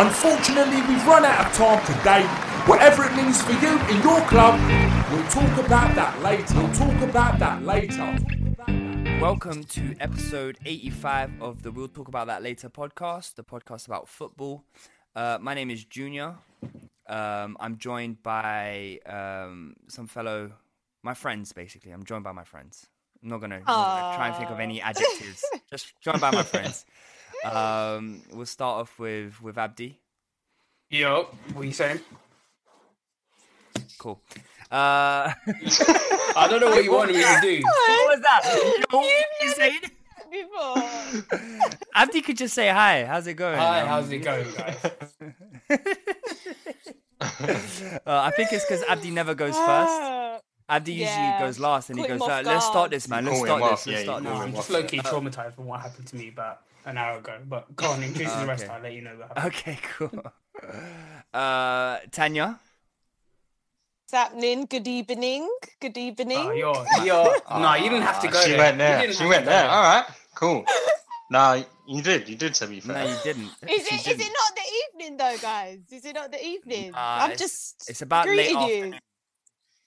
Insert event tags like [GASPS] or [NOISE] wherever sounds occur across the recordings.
Unfortunately, we've run out of time today. Whatever it means for you in your club, we'll talk about that later. We'll talk about that later. Welcome to episode 85 of the We'll Talk About That Later podcast, the podcast about football. Uh, my name is Junior. Um, I'm joined by um, some fellow, my friends basically. I'm joined by my friends. I'm not gonna, not gonna try and think of any adjectives. Just joined by my friends. [LAUGHS] Um, we'll start off with with Abdi. Yo, what are you saying? Cool. Uh, [LAUGHS] I don't know what you wanted me to do. [LAUGHS] what was that? [LAUGHS] You Yo, you saying? Before. Abdi could just say hi. How's it going? Hi, Um, how's it going, guys? Uh, I think it's because Abdi never goes first. Abdi usually yeah. goes last, and he Caught goes, off uh, "Let's start this, man. Let's start this. Let's yeah, start this." I'm just low key traumatized from what happened to me about an hour ago. But go on, introduce the rest. I'll let you know what happened. Okay, cool. [LAUGHS] Uh, Tanya. What's happening? Good evening. Good evening. Oh, you're, [LAUGHS] you're, no, you didn't have to go She there. went there. She went to there. All right. Cool. no, you did. You did to be No, you didn't. Is She it? Is didn't. it not the evening though, guys? Is it not the evening? Uh, I'm it's- just. It's about late you. afternoon.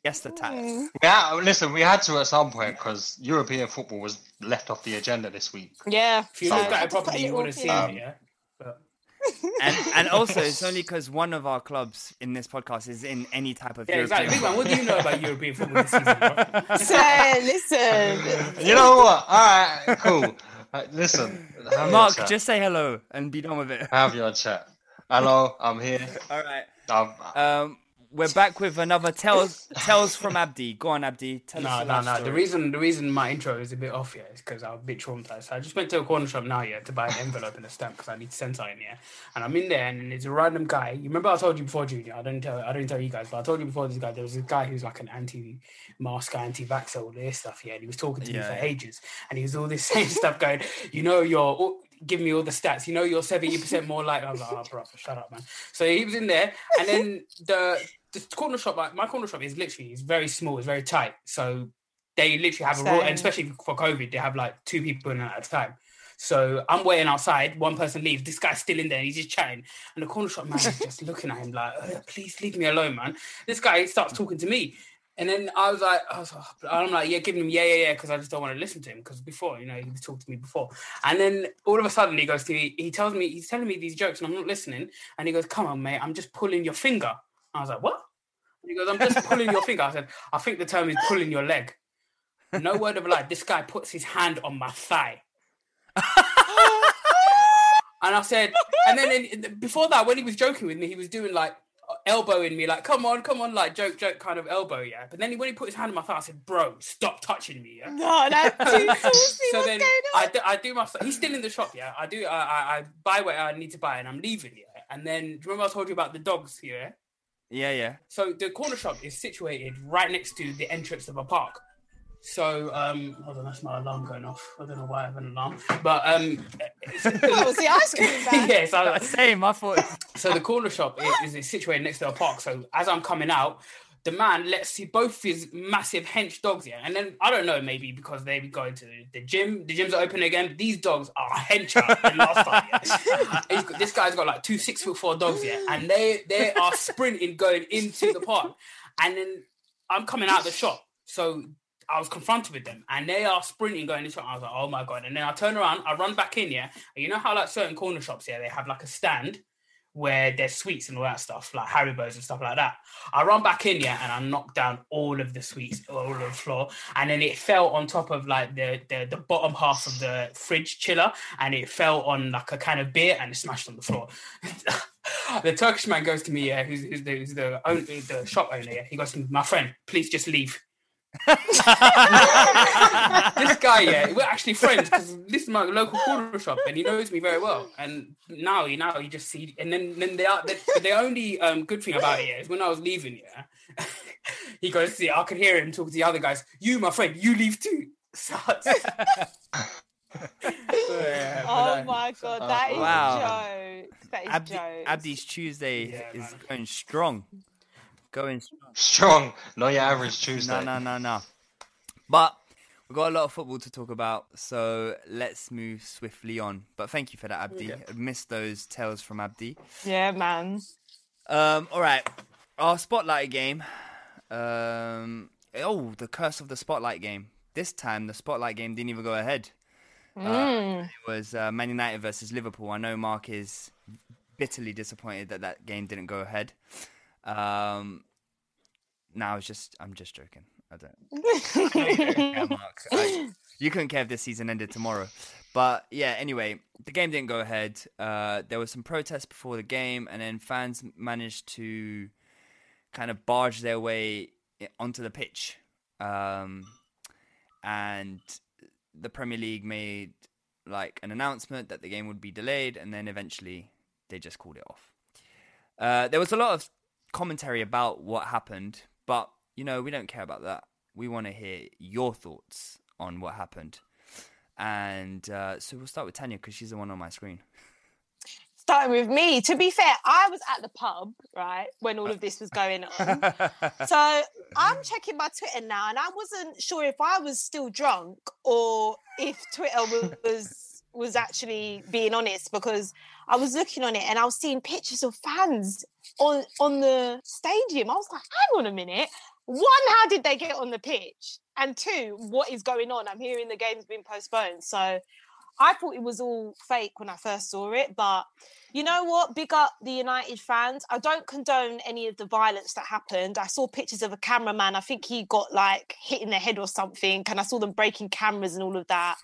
Yes, the tax. Mm. Yeah, listen, we had to at some point because European football was left off the agenda this week. Yeah. If you so looked at it properly, you little would have seen. Um, it, yeah? But [LAUGHS] And and also, it's only because one of our clubs in this podcast is in any type of yeah, European. exactly. Big man, what do you know about European football this season, bro? [LAUGHS] Say, listen. You know what? All right, cool. Uh, listen, Mark, just say hello and be done with it. have your chat. Hello, I'm here. All right. Um, Um, we're back with another tells tales from Abdi. Go on, Abdi. Tell No, us no, no. life The reason the reason my intro is a bit off here is because I'm a bit traumatized. So I just went to a corner shop now, yeah, to buy an envelope and a stamp because I need to send something, yeah. And I'm in there, and it's a random guy. You remember I told you before, Junior? I didn't tell I didn't tell you guys, but I told you before this guy. There was this guy who's like an anti-mask, anti-vaxxer, all this stuff, yeah. And he was talking to me for ages, and he was all this [LAUGHS] same stuff going. You know, you're all- give me all the stats. You know, you're seventy percent more likely. I was like, oh, bro, shut up, man. So he was in there, and then the the corner shop, like my corner shop, is literally it's very small, it's very tight. So they literally have a rule, and especially for COVID, they have like two people in at a time. So I'm waiting outside. One person leaves. This guy's still in there. And he's just chatting, and the corner shop man is just looking at him like, "Uh, "Please leave me alone, man." This guy starts talking to me, and then I was like, I was, I'm like, yeah, giving him yeah, yeah, yeah, because I just don't want to listen to him because before, you know, he was talking to me before, and then all of a sudden he goes to me, he tells me, he's telling me these jokes, and I'm not listening, and he goes, "Come on, mate, I'm just pulling your finger." I was like, "What?" And he goes, "I'm just pulling your finger." I said, "I think the term is pulling your leg." No word of a lie. This guy puts his hand on my thigh. and I said, and then in, before that, when he was joking with me, he was doing like elbowing me, like, come on, come on, like joke, joke kind of elbow, yeah. But then when he put his hand on my thigh, I said, bro, stop touching me, yeah. No, that's [LAUGHS] too saucy. so What's then I do, I do my stuff. He's still in the shop, yeah. I do, I, I, I buy what I need to buy and I'm leaving, yeah. And then, do you remember I told you about the dogs, yeah? Yeah, yeah. So the corner shop is situated right next to the entrance of a park. So, um, hold on, that's my alarm going off. I don't know why I have an alarm, but um, [LAUGHS] That was the ice cream van. yes, I, Same. I thought. so the corner shop is, is situated next to a park. So as I'm coming out, the man lets see both his massive hench dogs here, and then I don't know, maybe because they go to the gym, the gyms are open again. These dogs are than last time. Yeah? [LAUGHS] Got- this guy's got like two six foot four dogs here, and they they are sprinting going into the park, and then I'm coming out of the shop, so. I was confronted with them and they are sprinting going into I was like, oh my god. And then I turn around, I run back in here. And you know how like certain corner shops here, they have like a stand where there's sweets and all that stuff, like Haribo's and stuff like that. I run back in here and I knocked down all of the sweets all over the floor, and then it fell on top of like the, the the bottom half of the fridge chiller, and it fell on like a can of beer and it smashed on the floor. [LAUGHS] the Turkish man goes to me, yeah, who's, who's the, who's the, own, the shop owner, yeah, he goes to me, my friend, please just leave. [LAUGHS] this guy, yeah, we're actually friends because this is my local corner shop, and he knows me very well. And now, you now, you just see, and then then they are the, the only um, good thing about it yeah, is when I was leaving, yeah, [LAUGHS] he goes, see, I could hear him talking to the other guys. You, my friend, you leave too. [LAUGHS] So, yeah, Oh but, uh, my god, that is Wow. a joke. That is Abdi, joke. Abdi's Tuesday Yeah, is man. going strong. Going strong. Strong, not your average [LAUGHS] Tuesday. No, no, no, no. But we've got a lot of football to talk about, so let's move swiftly on. But thank you for that, Abdi. I missed those tales from Abdi. Yeah, man. Um, all right, our spotlight game. Um, oh, the curse of the spotlight game. This time, the spotlight game didn't even go ahead. Uh, it was uh, Man United versus Liverpool. I know Mark is bitterly disappointed that that game didn't go ahead. Um, no, I was just, I'm just joking. I don't. Yeah, [LAUGHS] Mark. I- you couldn't care if this season ended tomorrow. But yeah, anyway, the game didn't go ahead. Uh, there was some protests before the game, and then fans managed to kind of barge their way onto the pitch. Um, and the Premier League made like an announcement that the game would be delayed, and then eventually they just called it off. Uh, there was a lot of commentary about what happened, but you know we don't care about that. We want to hear your thoughts on what happened, and uh, so we'll start with Tanya because she's the one on my screen. Starting with me. To be fair, I was at the pub, right, when all of this was going on. [LAUGHS] so I'm checking my Twitter now, and I wasn't sure if I was still drunk or if Twitter was was, actually being honest because I was looking on it and I was seeing pictures of fans on on the stadium. I was like, hang on a minute. One, how did they get on the pitch? And two, what is going on? I'm hearing the game's been postponed. So I thought it was all fake when I first saw it, but you know what? Big up the United fans. I don't condone any of the violence that happened. I saw pictures of a cameraman. I think he got like hit in the head or something, and I saw them breaking cameras and all of that.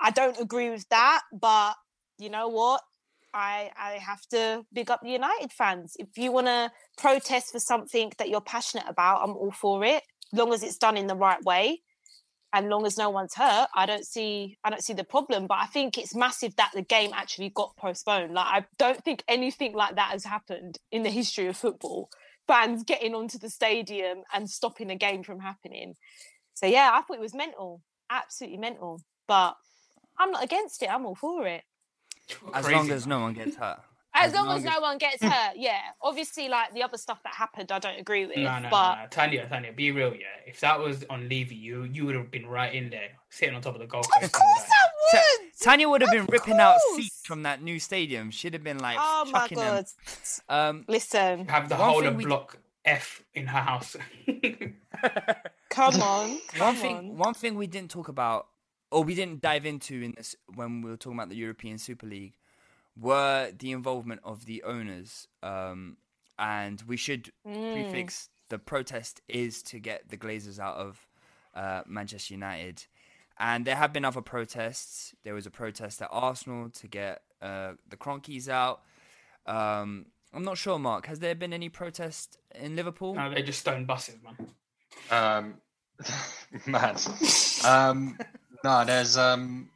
I don't agree with that, but you know what? I I have to big up the United fans. If you want to protest for something that you're passionate about, I'm all for it, long as it's done in the right way and long as no one's hurt, I don't see I don't see the problem. But I think it's massive that the game actually got postponed. Like I don't think anything like that has happened in the history of football. Fans getting onto the stadium and stopping a game from happening. So yeah, I thought it was mental, absolutely mental. But I'm not against it. I'm all for it. As Crazy, [LAUGHS] long as no one gets hurt. As, long, as no one gets hurt, yeah. Obviously, like the other stuff that happened, I don't agree with. No, no, but no, no. Tanya, Tanya, be real, yeah. If that was on Levy, you you would have been right in there, sitting on top of the golf course. of course I Ta- would. Tanya would have been Of ripping out seats from that new stadium. She'd have been like Oh my god! them. Um, Listen, Have the One whole of we- block F in her house. [LAUGHS] come on, one come thing, on. one thing we didn't talk about, or we didn't dive into in this when we were talking about the European Super League, were the involvement of the owners. Um, and we should Mm. prefix the protest is to get the Glazers out of uh, Manchester United. And there have been other protests. There was a protest at Arsenal to get uh, the Kroenkes out. Um, I'm not sure, Mark. Has there been any protest in Liverpool? no, they just stone buses, man. Um, [LAUGHS] mad. Um, [LAUGHS] no, there's um,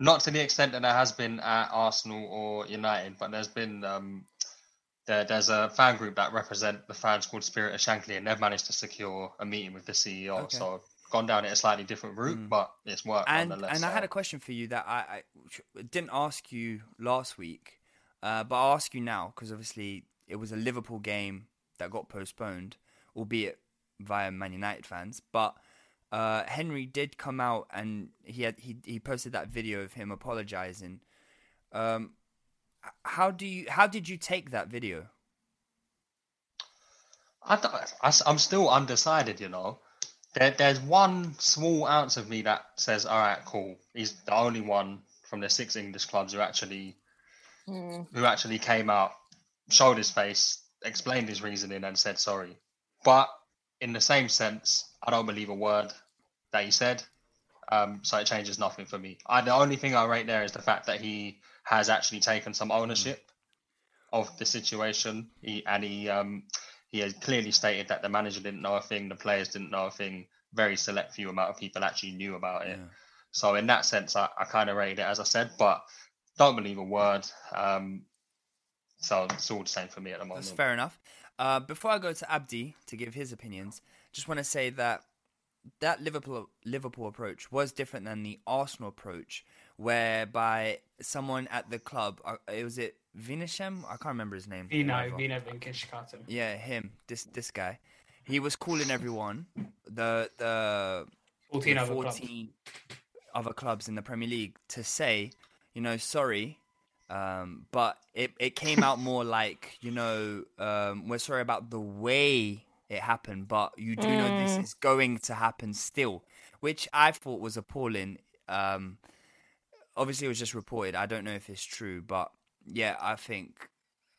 not to the extent that there has been at Arsenal or United, but there's been um, there, there's a fan group that represent the fans called Spirit of Shankly, and they've managed to secure a meeting with the CEO. Okay. So gone down it a slightly different route, but it's worked and nonetheless. and I had a question for you that I, I didn't ask you last week, uh, but I'll ask you now because obviously it was a Liverpool game that got postponed, albeit via Man United fans. But uh, Henry did come out and he had he he posted that video of him apologizing. Um, how do you how did you take that video? I don't, I, am still undecided, you know. There, there's one small ounce of me that says, all right, cool. He's the only one from the six English clubs who actually who actually came out, showed his face, explained his reasoning, and said sorry. But in the same sense, I don't believe a word that he said. Um, so it changes nothing for me. I, the only thing I rate there is the fact that he has actually taken some ownership of the situation. He and he um, he has clearly stated that the manager didn't know a thing, the players didn't know a thing. Very select few amount of people actually knew about it. So in that sense, I, I kind of rate it as I said, but don't believe a word. Um, so it's all the same for me at the moment. That's fair enough. Uh, before I go to Abdi to give his opinions, just want to say that that Liverpool Liverpool approach was different than the Arsenal approach, whereby someone at the club, uh, it was it Vinisham, I can't remember his name. Vino, whatever. Vino Vinkishkatum. Yeah, him. This this guy. He was calling everyone the the 14 the other clubs. 14 other clubs in the Premier League to say, you know, sorry, um, but it it came out more like, you know, um, we're sorry about the way it happened, but you do know this Mm. is going to happen still, which I thought was appalling. Um, obviously, it was just reported. I don't know if it's true, but yeah, I think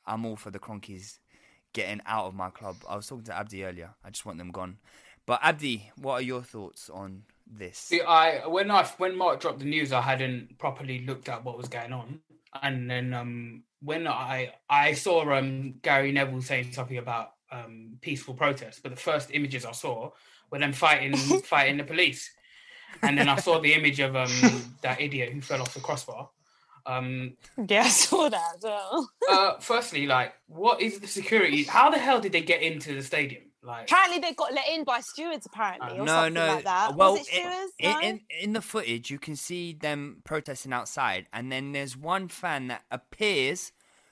I'm all for the Kroenkes getting out of my club. I was talking to Abdi earlier. I just want them gone. But Abdi, what are your thoughts on this? See, I when I when Mark dropped the news, I hadn't properly looked at what was going on, and then um, when I I saw um, Gary Neville saying something about um, peaceful protest, but the first images I saw were them fighting [LAUGHS] fighting the police, and then I saw the image of um, that idiot who fell off the crossbar. Um, Yeah, I saw that as well. uh, firstly, like, what is the security? How the hell did they get into the stadium? Like, Apparently, they got let in by stewards. Apparently, or no, something no. like that. Well, was it stewards? in, No? in in the footage, you can see them protesting outside, and then there's one fan that appears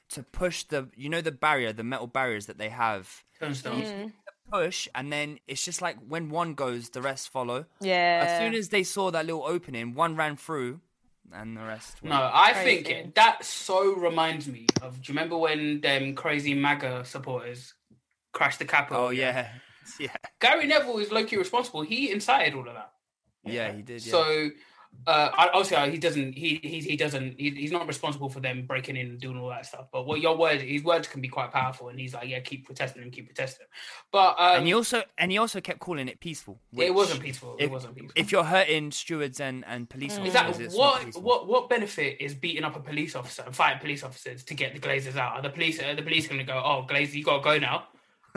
to push the, you know, the barrier, the metal barriers that they have. turnstiles. Mm. Push, and then it's just like when one goes, the rest follow. Yeah. As soon as they saw that little opening, one ran through, and the rest. No. I Crazy. think that so reminds me of. Do you remember when them crazy MAGA supporters crashed the Capitol? Oh yeah, [LAUGHS] yeah, Gary Neville is low-key responsible. He incited all of that. yeah. He did. Yeah. So, uh, I- obviously, uh, he doesn't. He he, he doesn't. He, he's not responsible for them breaking in and doing all that stuff. But what your word, his words can be quite powerful, and he's like, yeah, keep protesting him, keep protesting him. But um, and he also and he also kept calling it peaceful. it wasn't peaceful. If, it wasn't peaceful. if you're hurting stewards and, and police officers, Exactly. What what what benefit is beating up a police officer and fighting police officers to get the Glazers out? Are the police are the police going to go? Oh, Glazer, you got to go now.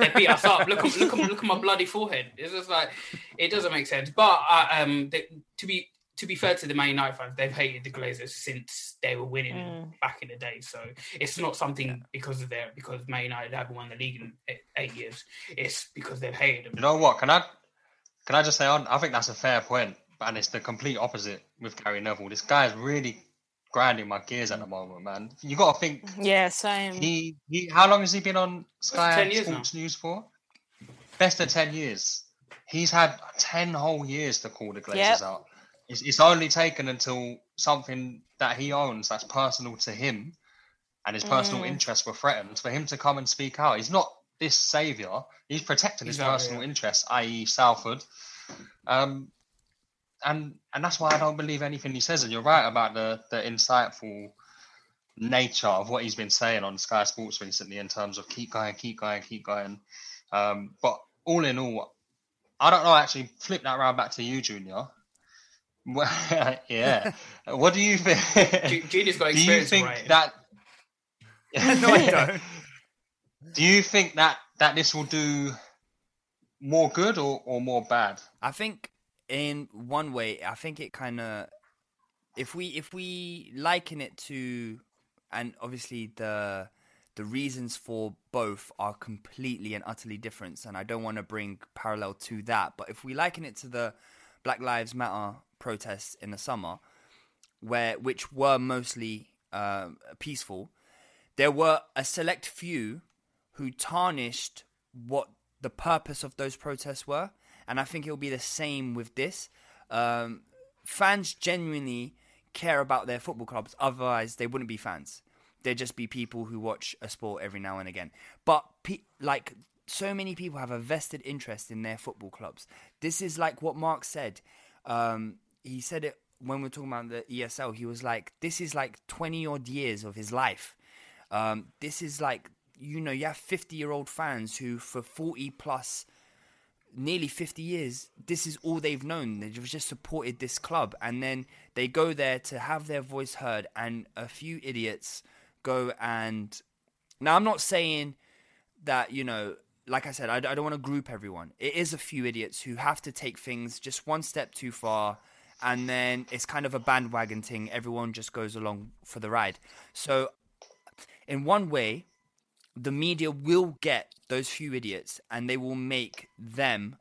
They beat us up. Look, at- look, at- look at my bloody forehead. It's just like it doesn't make sense. But uh, um, they, to be to be fair to the Man United fans, they've hated the Glazers since they were winning Mm. back in the day. So it's not something because of their because Man United haven't won the league in eight, eight years. It's because they've hated them. You know what? Can I can I just say on? I think that's a fair point, and it's the complete opposite with Gary Neville. This guy is really grinding my gears at the moment, man. You got to think [LAUGHS] yeah, same. he he. How long has he been on Sky 10 years Sports News for? Best of ten years. He's had ten whole years to call the Glazers Yep. out. It's, it's only taken until something that he owns that's personal to him and his personal Mm. interests were threatened for him to come and speak out. He's not this savior. He's protecting his Exactly, personal yeah. interests, i.e., Salford. Um, and and that's why I don't believe anything he says. And you're right about the the insightful nature of what he's been saying on Sky Sports recently in terms of keep going, keep going, keep going. Um, but all in all, I don't know. Actually, flip that round back to you, Junior. [LAUGHS] Yeah. [LAUGHS] what do you think? Junior's got experience. [LAUGHS] do you think right. that? no, I don't. Do you think that that this will do more good or, or more bad? I think in one way, I think it kind of if we if we liken it to, and obviously the the reasons for both are completely and utterly different, and I don't want to bring parallel to that. But if we liken it to the Black Lives Matter protests in the summer, where which were mostly um peaceful, there were a select few who tarnished what the purpose of those protests were, and I think it will be the same with this. Um, fans genuinely care about their football clubs, otherwise they wouldn't be fans. They'd just be people who watch a sport every now and again. But pe- like so many people have a vested interest in their football clubs. This is like what Mark said. Um, he said it when we are talking about the ESL. He was like, "This is like twenty odd years of his life. Um, this is like you know, you have fifty year old fans who for forty plus." Nearly 50 years this is all they've known. They've just supported this club. And then they go there to have their voice heard and a few idiots go and now i'm not saying that you know like i said i, I don't want to group everyone. It is a few idiots who have to take things just one step too far and then it's kind of a bandwagon thing. Everyone just goes along for the ride. So in one way the media will get those few idiots and they will make them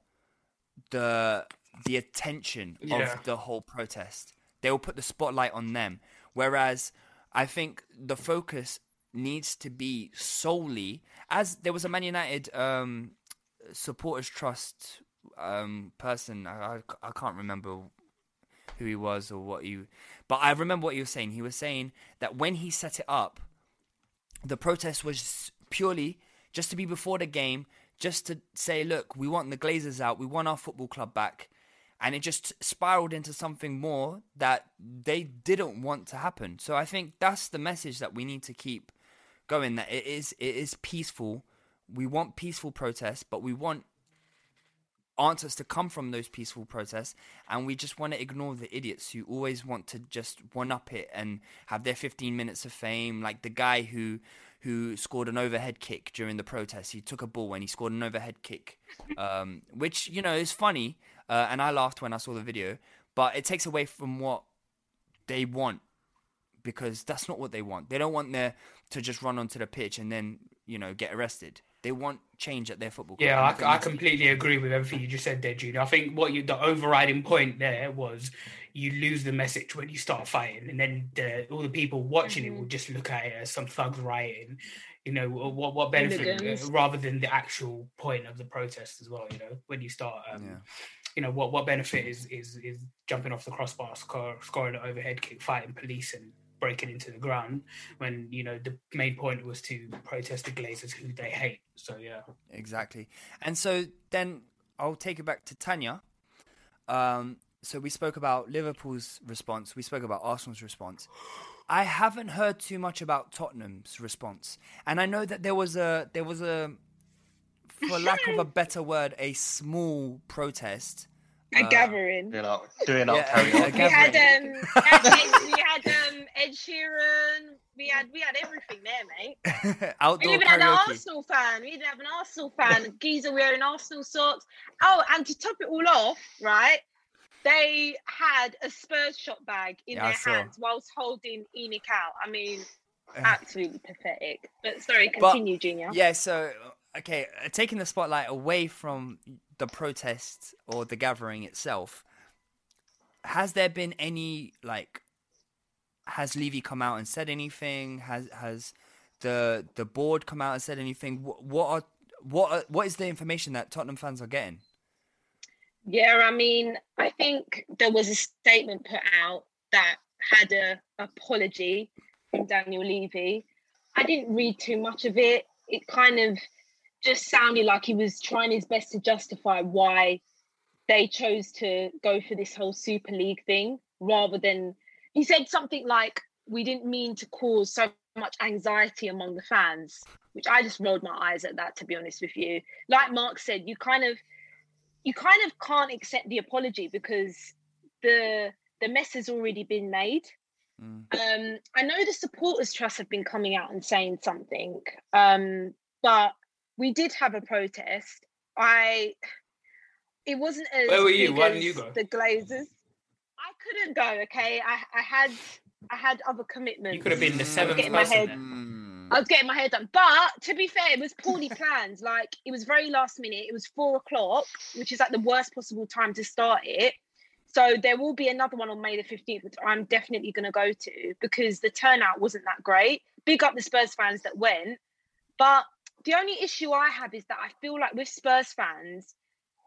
the the attention Yeah. of the whole protest. They will put the spotlight on them. Whereas I think the focus needs to be solely as there was a Man United um, supporters trust um, person. I, I, I can't remember who he was or what he, but I remember what he was saying. He was saying that when he set it up, the protest was purely just to be before the game, just to say, look, we want the Glazers out, we want our football club back. And it just spiraled into something more that they didn't want to happen. So I think that's the message that we need to keep going. That it is it is peaceful. We want peaceful protests, but we want answers to come from those peaceful protests and we just want to ignore the idiots who always want to just one up it and have their 15 minutes of fame like the guy who who scored an overhead kick during the protest. He took a ball and he scored an overhead kick um, which you know is funny uh, and i laughed when i saw the video but it takes away from what they want because that's not what they want. They don't want there to just run onto the pitch and then you know get arrested they want change at their football club. Yeah, And think I, I that's- completely agree with everything you just said there, Junior. I think what you the overriding point there was you lose the message when you start fighting, and then the, all the people watching it will just look at it as some thugs rioting. You know what what benefit Hooligans. uh, rather than the actual point of the protest as well. You know when you start. Um, You know what? What benefit is is is jumping off the crossbar, score, scoring an overhead kick, fighting police, and breaking into the ground when you know the main point was to protest the Glazers who they hate. So yeah. Exactly. And so then I'll take it back to Tanya. Um, so we spoke about Liverpool's response. We spoke about Arsenal's response. I haven't heard too much about Tottenham's response, and I know that there was a there was a, for lack of a better word, a small protest. A uh, gathering. Doing up, doing up Yeah, a- a karaoke. We had um, Ed, we [LAUGHS] had um, Ed Sheeran. We had we had everything there, mate. [LAUGHS] Outdoor We outdoor even had an. Arsenal fan. We even have an Arsenal fan. Geezer wearing Arsenal socks. Oh, and to top it all off, right? They had a Spurs shot bag in Yeah, their hands whilst holding ENIC out. I mean, absolutely pathetic. But sorry, But- continue, Junior. Yeah, so okay, uh, taking the spotlight away from the protest or the gathering itself, has there been any like has Levy come out and said anything? Has has the the board come out and said anything? What, what are what are, what is the information that Tottenham fans are getting? Yeah, I mean, I think there was a statement put out that had a apology from Daniel Levy. I didn't read too much of it. It kind of just sounded like he was trying his best to justify why they chose to go for this whole Super League thing rather than he said something like, We didn't mean to cause so much anxiety among the fans, which I just rolled my eyes at that, to be honest with you. Like Mark said, you kind of you kind of can't accept the apology because the the mess has already been made. Mm. Um, I know the supporters trust have been coming out and saying something, um, but we did have a protest. I it wasn't as Where were you? big Why didn't you go? The Glazers. I couldn't go. Okay, I I had I had other commitments. You could have been the I was seventh getting my person head. there. Mm. I was getting my hair done. But to be fair, it was poorly planned. Like it was very last minute. It was four o'clock, which is like the worst possible time to start it. So there will be another one on May the 15th, which I'm definitely going to go to because the turnout wasn't that great. Big up the Spurs fans that went. But the only issue I have is that I feel like with Spurs fans,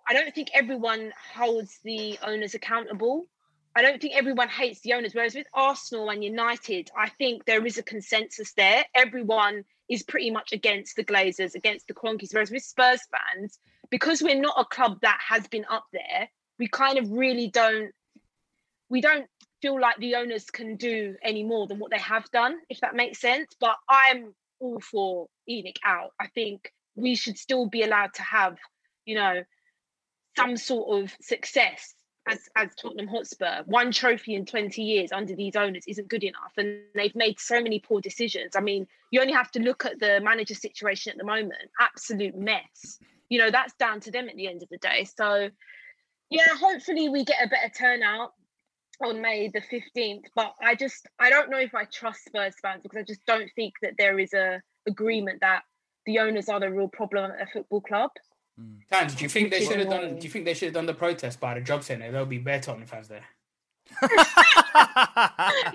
I don't think everyone holds the owners accountable. I don't think everyone hates the owners. Whereas with Arsenal and United, I think there is a consensus there. Everyone is pretty much against the Glazers, against the Kroenkes. Whereas with Spurs fans, because we're not a club that has been up there, we kind of really don't we don't feel like the owners can do any more than what they have done, if that makes sense. But I'm all for ENIC out. I think we should still be allowed to have, you know, some sort of success as as Tottenham Hotspur. One trophy in 20 years under these owners isn't good enough. And they've made so many poor decisions. I mean, you only have to look at the manager situation at the moment. Absolute mess. You know, that's down to them at the end of the day. So yeah, hopefully we get a better turnout on May the 15th. But I just I don't know if I trust Spurs fans because I just don't think that there is a agreement that the owners are the real problem at a football club. Dan, do you think they Which is should have done? annoying. Do you think they should have done the protest by the job centre? There'll be bare Tottenham fans there. [LAUGHS]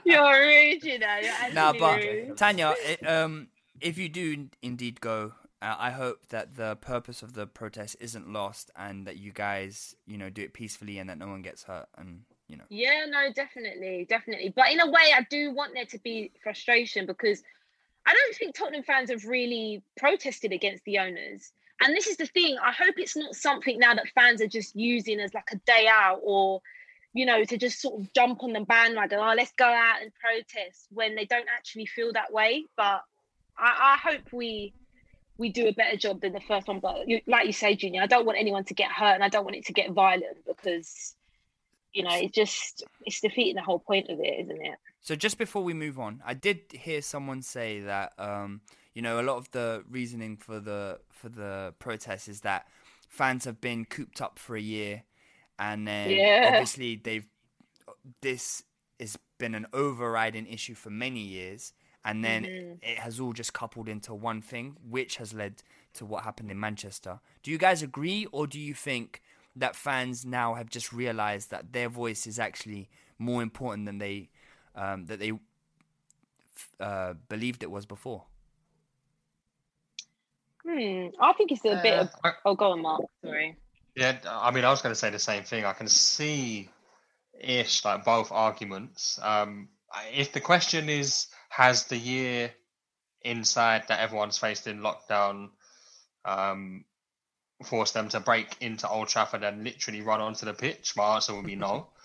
You're rude, you know. You're Nah, actually but rude. Tanya, it, um, if you do indeed go, uh, I hope that the purpose of the protest isn't lost, and that you guys, you know, do it peacefully, and that no one gets hurt, and you know. Yeah, no, definitely, definitely. But in a way, I do want there to be frustration because I don't think Tottenham fans have really protested against the owners. And this is the thing. I hope it's not something now that fans are just using as like a day out or, you know, to just sort of jump on the bandwagon. Oh, let's go out and protest when they don't actually feel that way. But I, I hope we we do a better job than the first one. But you, like you say, Junior, I don't want anyone to get hurt and I don't want it to get violent because you know, it just it's defeating the whole point of it, isn't it? So just before we move on, I did hear someone say that um, you know a lot of the reasoning for the for the protest is that fans have been cooped up for a year, and then Yeah. obviously they've this has been an overriding issue for many years, and then Mhm. it has all just coupled into one thing, which has led to what happened in Manchester. Do you guys agree, or do you think that fans now have just realized that their voice is actually more important than they um, that they uh, believed it was before? Hmm. I think it's a bit of Uh, oh go on, Mark. Sorry. Yeah, I mean, I was going to say the same thing. I can see ish like both arguments. Um, if the question is, has the year inside that everyone's faced in lockdown um, forced them to break into Old Trafford and literally run onto the pitch? My answer would be no. [LAUGHS]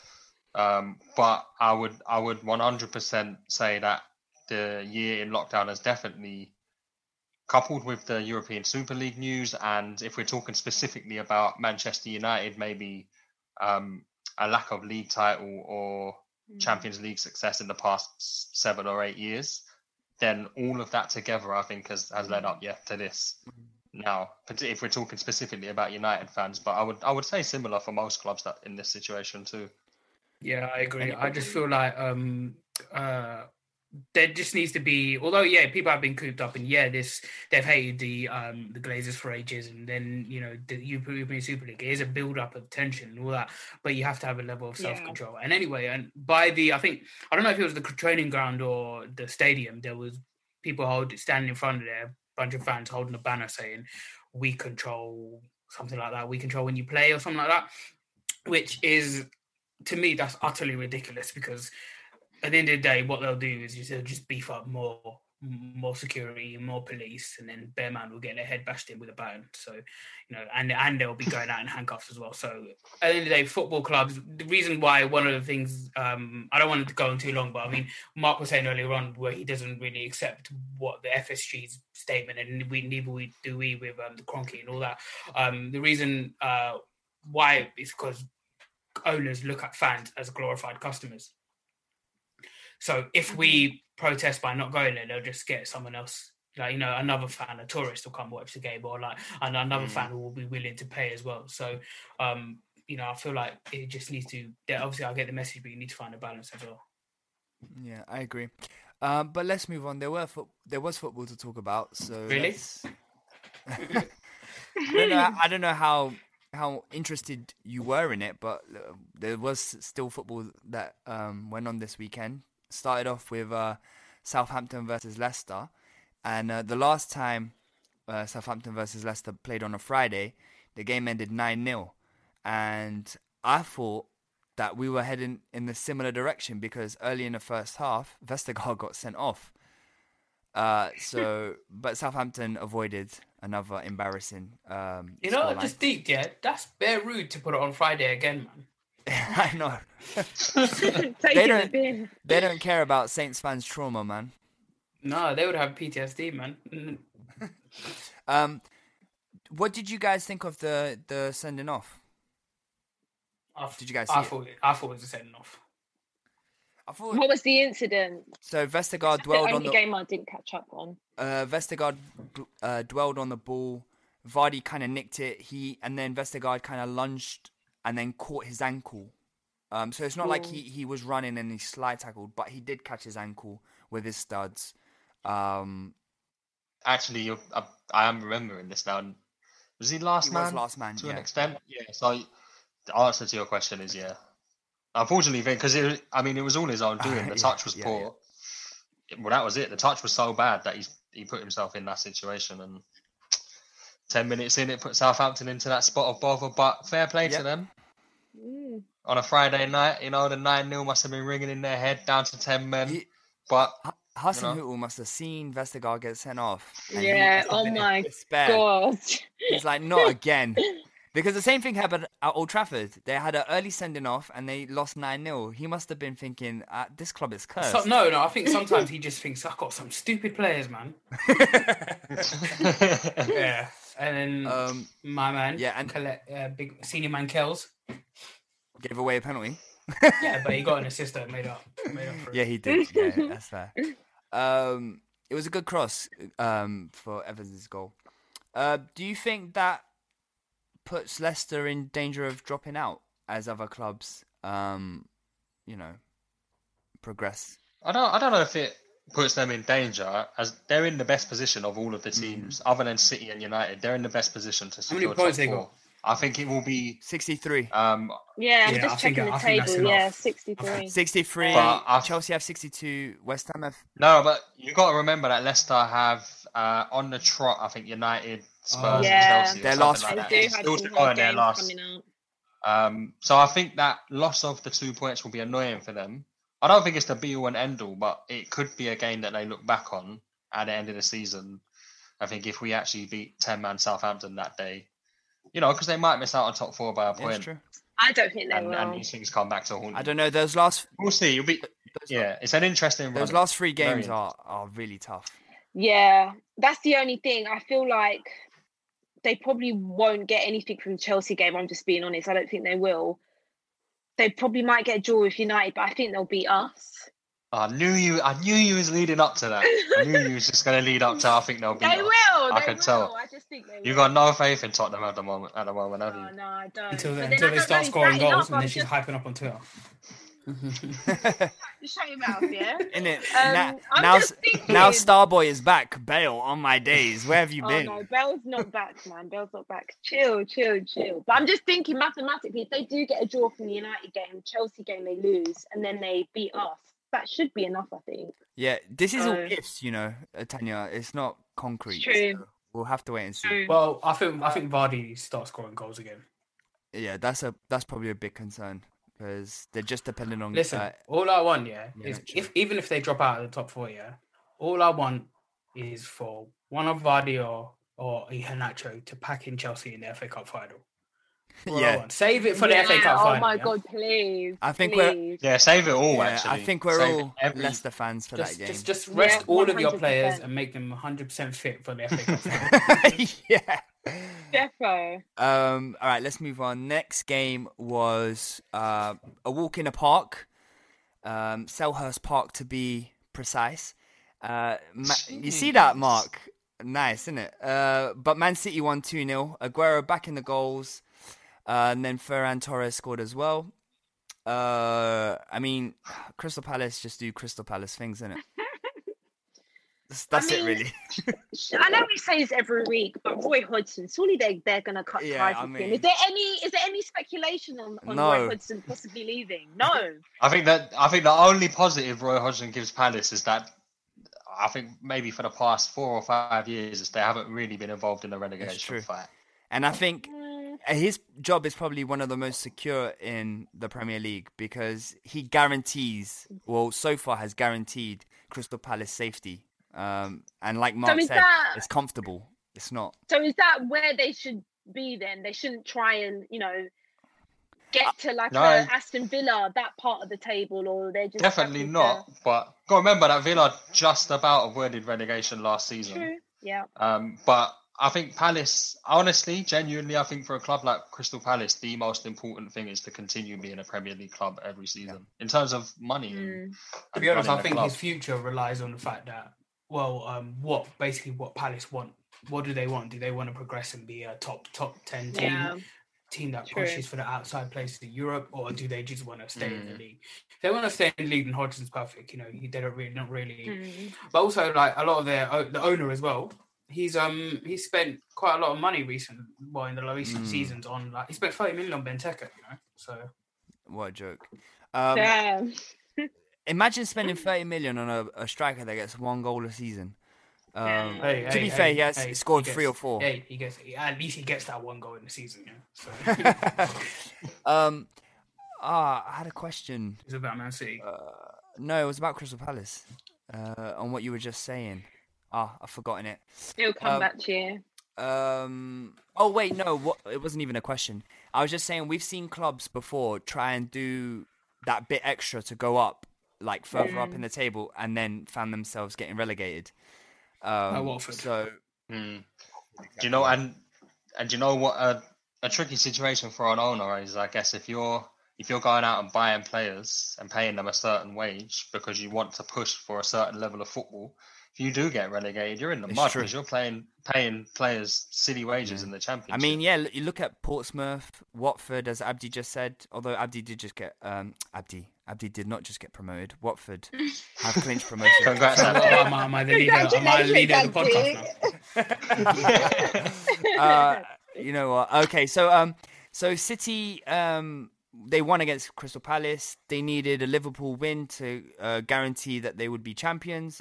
Um, but I would, I would 100% say that the year in lockdown has definitely coupled with the European Super League news, and if we're talking specifically about Manchester United, maybe um, a lack of league title or Champions League success in the past seven or eight years, then all of that together, I think, has, has led up, yeah, to this. Now, if we're talking specifically about United fans, but I would I would say similar for most clubs that in this situation too. Yeah, I agree. I just feel like um uh there just needs to be although yeah people have been cooped up and yeah this they've hated the um the glazers for ages and then you know the european super league it is a build up of tension and all that but you have to have a level of self-control and anyway and by the i think i don't know if it was the training ground or the stadium there was people hold standing in front of there a bunch of fans holding a banner saying we control something like that we control when you play or something like that which is to me that's utterly ridiculous because at the end of the day, what they'll do is they'll just beef up more, more security, more police, and then Bearman will get their head bashed in with a baton. So, you know, and and they'll be going out in handcuffs as well. So, at the end of the day, football clubs. The reason why one of the things um, I don't want to go on too long, but I mean, Mark was saying earlier on where he doesn't really accept what the FSG's statement, and we neither we do we with um, the Kroenke and all that. Um, the reason uh, why is because owners look at fans as glorified customers. So if we protest by not going there, they'll just get someone else, like you know, another fan, a tourist, will come watch the game, or like and another Mm. fan who will be willing to pay as well. So, um, you know, I feel like it just needs to. Obviously, I get the message, but you need to find a balance as well. Yeah, I agree. Um, but let's move on. There were fo- there was football to talk about. So Really? [LAUGHS] [LAUGHS] I don't know. I don't know how how interested you were in it, but uh, there was still football that um, went on this weekend. Started off with uh, Southampton versus Leicester, and uh, the last time uh, Southampton versus Leicester played on a Friday, the game ended nine 0 and I thought that we were heading in the similar direction because early in the first half, [LAUGHS] Vestergaard got sent off. Uh, so, [LAUGHS] but Southampton avoided another embarrassing. Um, You know, just deep, yeah. That's bare rude to put it on Friday again, man. [LAUGHS] I know. [LAUGHS] Taking they don't. They don't care about Saints fans' trauma, man. No, they would have PTSD, man. [LAUGHS] Um, what did you guys think of the the sending off? I, Did you guys I see it? thought I thought it was a sending off. I thought What was the incident? so. Vestergaard the dwelled on the game I didn't catch up on. uh, Vestergaard uh, dwelled on the ball. Vardy kind of nicked it. He and then Vestergaard kind of lunged and then caught his ankle. Um, so it's not like he, he was running and he slide tackled, but he did catch his ankle with his studs. Um, Actually, you're, I, I am remembering this now. Was he last He man? was last man, to yeah. an extent. Yeah. So the answer to your question is yeah. Unfortunately, because I mean, it was all his own [LAUGHS] doing. The Yeah, touch was yeah, poor. Well, that was it. The touch was so bad that he he put himself in that situation, and ten minutes in, it put Southampton into that spot of bother. But fair play Yep. to them Mm. on a Friday night. You know, the nine 0 must have been ringing in their head down to ten men. He- but H- Hassan You know? Hüttel must have seen Vestergaard get sent off. Yeah. must Oh my despair. god. He's like, not again. Because the same thing happened at Old Trafford. They had an early sending off and they lost 9 0. He must have been thinking, uh, this club is cursed. So, no, no. I think sometimes he just thinks I've got some stupid players, man. [LAUGHS] [LAUGHS] Yeah, and then Um, my man, yeah, and- collect, uh, big senior man Kells. Gave away a penalty. Yeah, but he got an assist that made up, made up for. Yeah, he did. Yeah, that's fair. Um, it was a good cross um, for Evans' goal. Uh, do you think that puts Leicester in danger of dropping out as other clubs, um, you know, progress? I don't I don't know if it puts them in danger as they're in the best position of all of the Mm-hmm. teams other than City and United. They're in the best position to secure How many points top they got? I think it will be 63. um Yeah, I'm Yeah, just think- checking I the think that's table. Yeah, enough. 63. 63. But Chelsea have 62. West Ham have. no, but you got to remember that Leicester have uh, on the trot. I think United, Spurs, Oh. Yeah. Chelsea. Their last- like They that. do have still to go in their games last. coming out. Um, so I think that loss of the two points will be annoying for them. I don't think it's the be all and end all, but it could be a game that they look back on at the end of the season. I think if we actually beat ten man Southampton that day, you know, because they might miss out on top four by a point, it's true. I don't think they and, and these things come back to haunt. I don't know. Those last We'll see. It'll be those, yeah. It's an interesting. those run. last three Very games are, are really tough. Yeah, that's the only thing. I feel like they probably won't get anything from the Chelsea game. I'm just being honest. I don't think they will. They probably might get a draw with United, but I think they'll beat us. Oh, I knew you. I knew you was leading up to that. I knew you was just going to lead up to. I think they'll [LAUGHS] beat They us. will. I they can will. tell. I just think they will. Got no faith in Tottenham at the moment. At the moment, have Oh, you? no, I don't. until they, until I they don't start scoring goals, enough? and I'm then she's just- hyping up on Twitter. [LAUGHS] Shut your mouth, yeah. In it Um, now, now, just now Starboy is back. Bale on my days. Where have you Oh been? no, Bell's not back, man. Bell's not back. Chill, chill, chill. But I'm just thinking mathematically, if they do get a draw from the United game, Chelsea game, they lose, and then they beat us. That should be enough, I think. Yeah, this is all Uh, ifs, you know, uh, Tanya. It's not concrete. true. so we'll have to wait and see. True. Well, I think I think Vardy starts scoring goals again. Yeah, that's a that's probably a big concern because they're just dependent on. Listen, uh, all I want, yeah, yeah, is true. if even if they drop out of the top four, yeah, all I want is for one of Vardy or or Iheanacho to pack in Chelsea in the FA Cup final. [LAUGHS] All yeah. Save it for the FA Cup oh final. Oh my yeah? god, please. I think we're- Yeah, save it all. yeah. actually, I think we're Save all every- Leicester fans for Just, that game. just, just Yeah, rest all of your players and make them 100% fit for the FA Cup [LAUGHS] final. yeah. Defo. Um. All right. Let's move on. Next game was uh, a walk in a park, um, Selhurst Park to be precise. Uh, Ma- you see that, Mark? Nice, isn't it? Uh, but Man City won two 0 Aguero back in the goals, uh, and then Ferran Torres scored as well. Uh, I mean, [SIGHS] Crystal Palace just do Crystal Palace things, innit? [LAUGHS] That's, that's I it, really. [LAUGHS] I know we say this every week, but Roy Hodgson, surely they they're gonna cut Yeah, ties I with him. Is there any is there any speculation on, on No. Roy Hodgson possibly leaving? No. I think that I think the only positive Roy Hodgson gives Palace is that I think maybe for the past four or five years is they haven't really been involved in the relegation true. fight. And I think uh, his job is probably one of the most secure in the Premier League because he guarantees, well, so far has guaranteed Crystal Palace safety. Um, and like Mark is said, that- it's comfortable. It's not. So is that where they should be then? They shouldn't try and you know get to like No. a Aston Villa that part of the table, or they're just Definitely happy to- not. But got remember that Villa just about avoided relegation last season. True. Yeah. Um, but I think Palace, honestly, genuinely, I think for a club like Crystal Palace, the most important thing is to continue being a Premier League club every season in terms of money. and- To be honest, I think club. his future relies on the fact that, well, um, what basically what Palace want. What do they want? Do they want to progress and be a top top ten team, Yeah. team that True. pushes for the outside places in Europe, or do they just want to stay in the Mm. league? If they want to stay in the league, and Hodgson's perfect. You know, he, they don't really not really. Mm. But also, like a lot of their the owner as well. He's um he spent quite a lot of money recently, well in the recent Mm. seasons on like he spent thirty million on Benteke, you know. So What a joke. Um, Damn. Imagine spending [CLEARS THROAT] 30 million on a, a striker that gets one goal a season. Um, Hey, to hey, be hey, fair, he has hey, scored he three or four. Hey, he gets at least he gets that one goal in the season. Yeah, so [LAUGHS] [LAUGHS] Um, ah, I had a question. it's about Man City. No, it was about Crystal Palace. Uh, on what you were just saying. Ah, I've forgotten it. It'll come Um, back to you. Um. Oh wait, no. What? It wasn't even a question. I was just saying we've seen clubs before try and do that bit extra to go up, like further up in the table, and then found themselves getting relegated. Um, Watford. So Mm. Do you know and and do you know what a, a tricky situation for an owner is? I guess if you're if you're going out and buying players and paying them a certain wage because you want to push for a certain level of football, if you do get relegated, you're in the It's mud because you're playing paying players silly wages in the championship. I mean, yeah. You look at Portsmouth, Watford, as Abdi just said. Although Abdi did just get um Abdi Abdi did not just get promoted. Watford have clinched promotion. Congrats, So, Abdi. am, I, am I the leader? Am I the leader of the podcast now? [LAUGHS] [LAUGHS] uh, you know what? Okay, so um, so City um, they won against Crystal Palace. They needed a Liverpool win to uh, guarantee that they would be champions,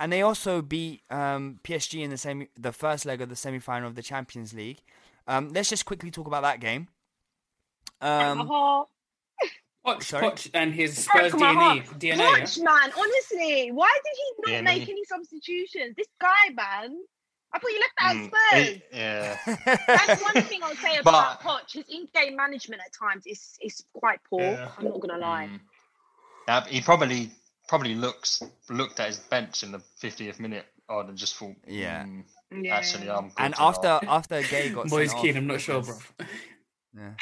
and they also beat um, PSG in the semi, the first leg of the semi final of the Champions League. Um, let's just quickly talk about that game. Um, Oh, Poch, Poch and his broke Spurs my DNA. heart. DNA yeah? Man. Honestly, why did he not DNA. make any substitutions? This guy, man. I thought you left that Mm, at Spurs. it- yeah. [LAUGHS] That's one thing I'll say But- about Poch. His in-game management at times is is quite poor. Yeah. I'm not gonna lie. Mm. Yeah, he probably probably looks looked at his bench in the 50th minute odd and just thought, Yeah. "Mm, Yeah. actually, I'm good and to go." after [LAUGHS] after Gueye got Boys sent keen, off, I'm not it sure, bro. was- [LAUGHS] Yeah.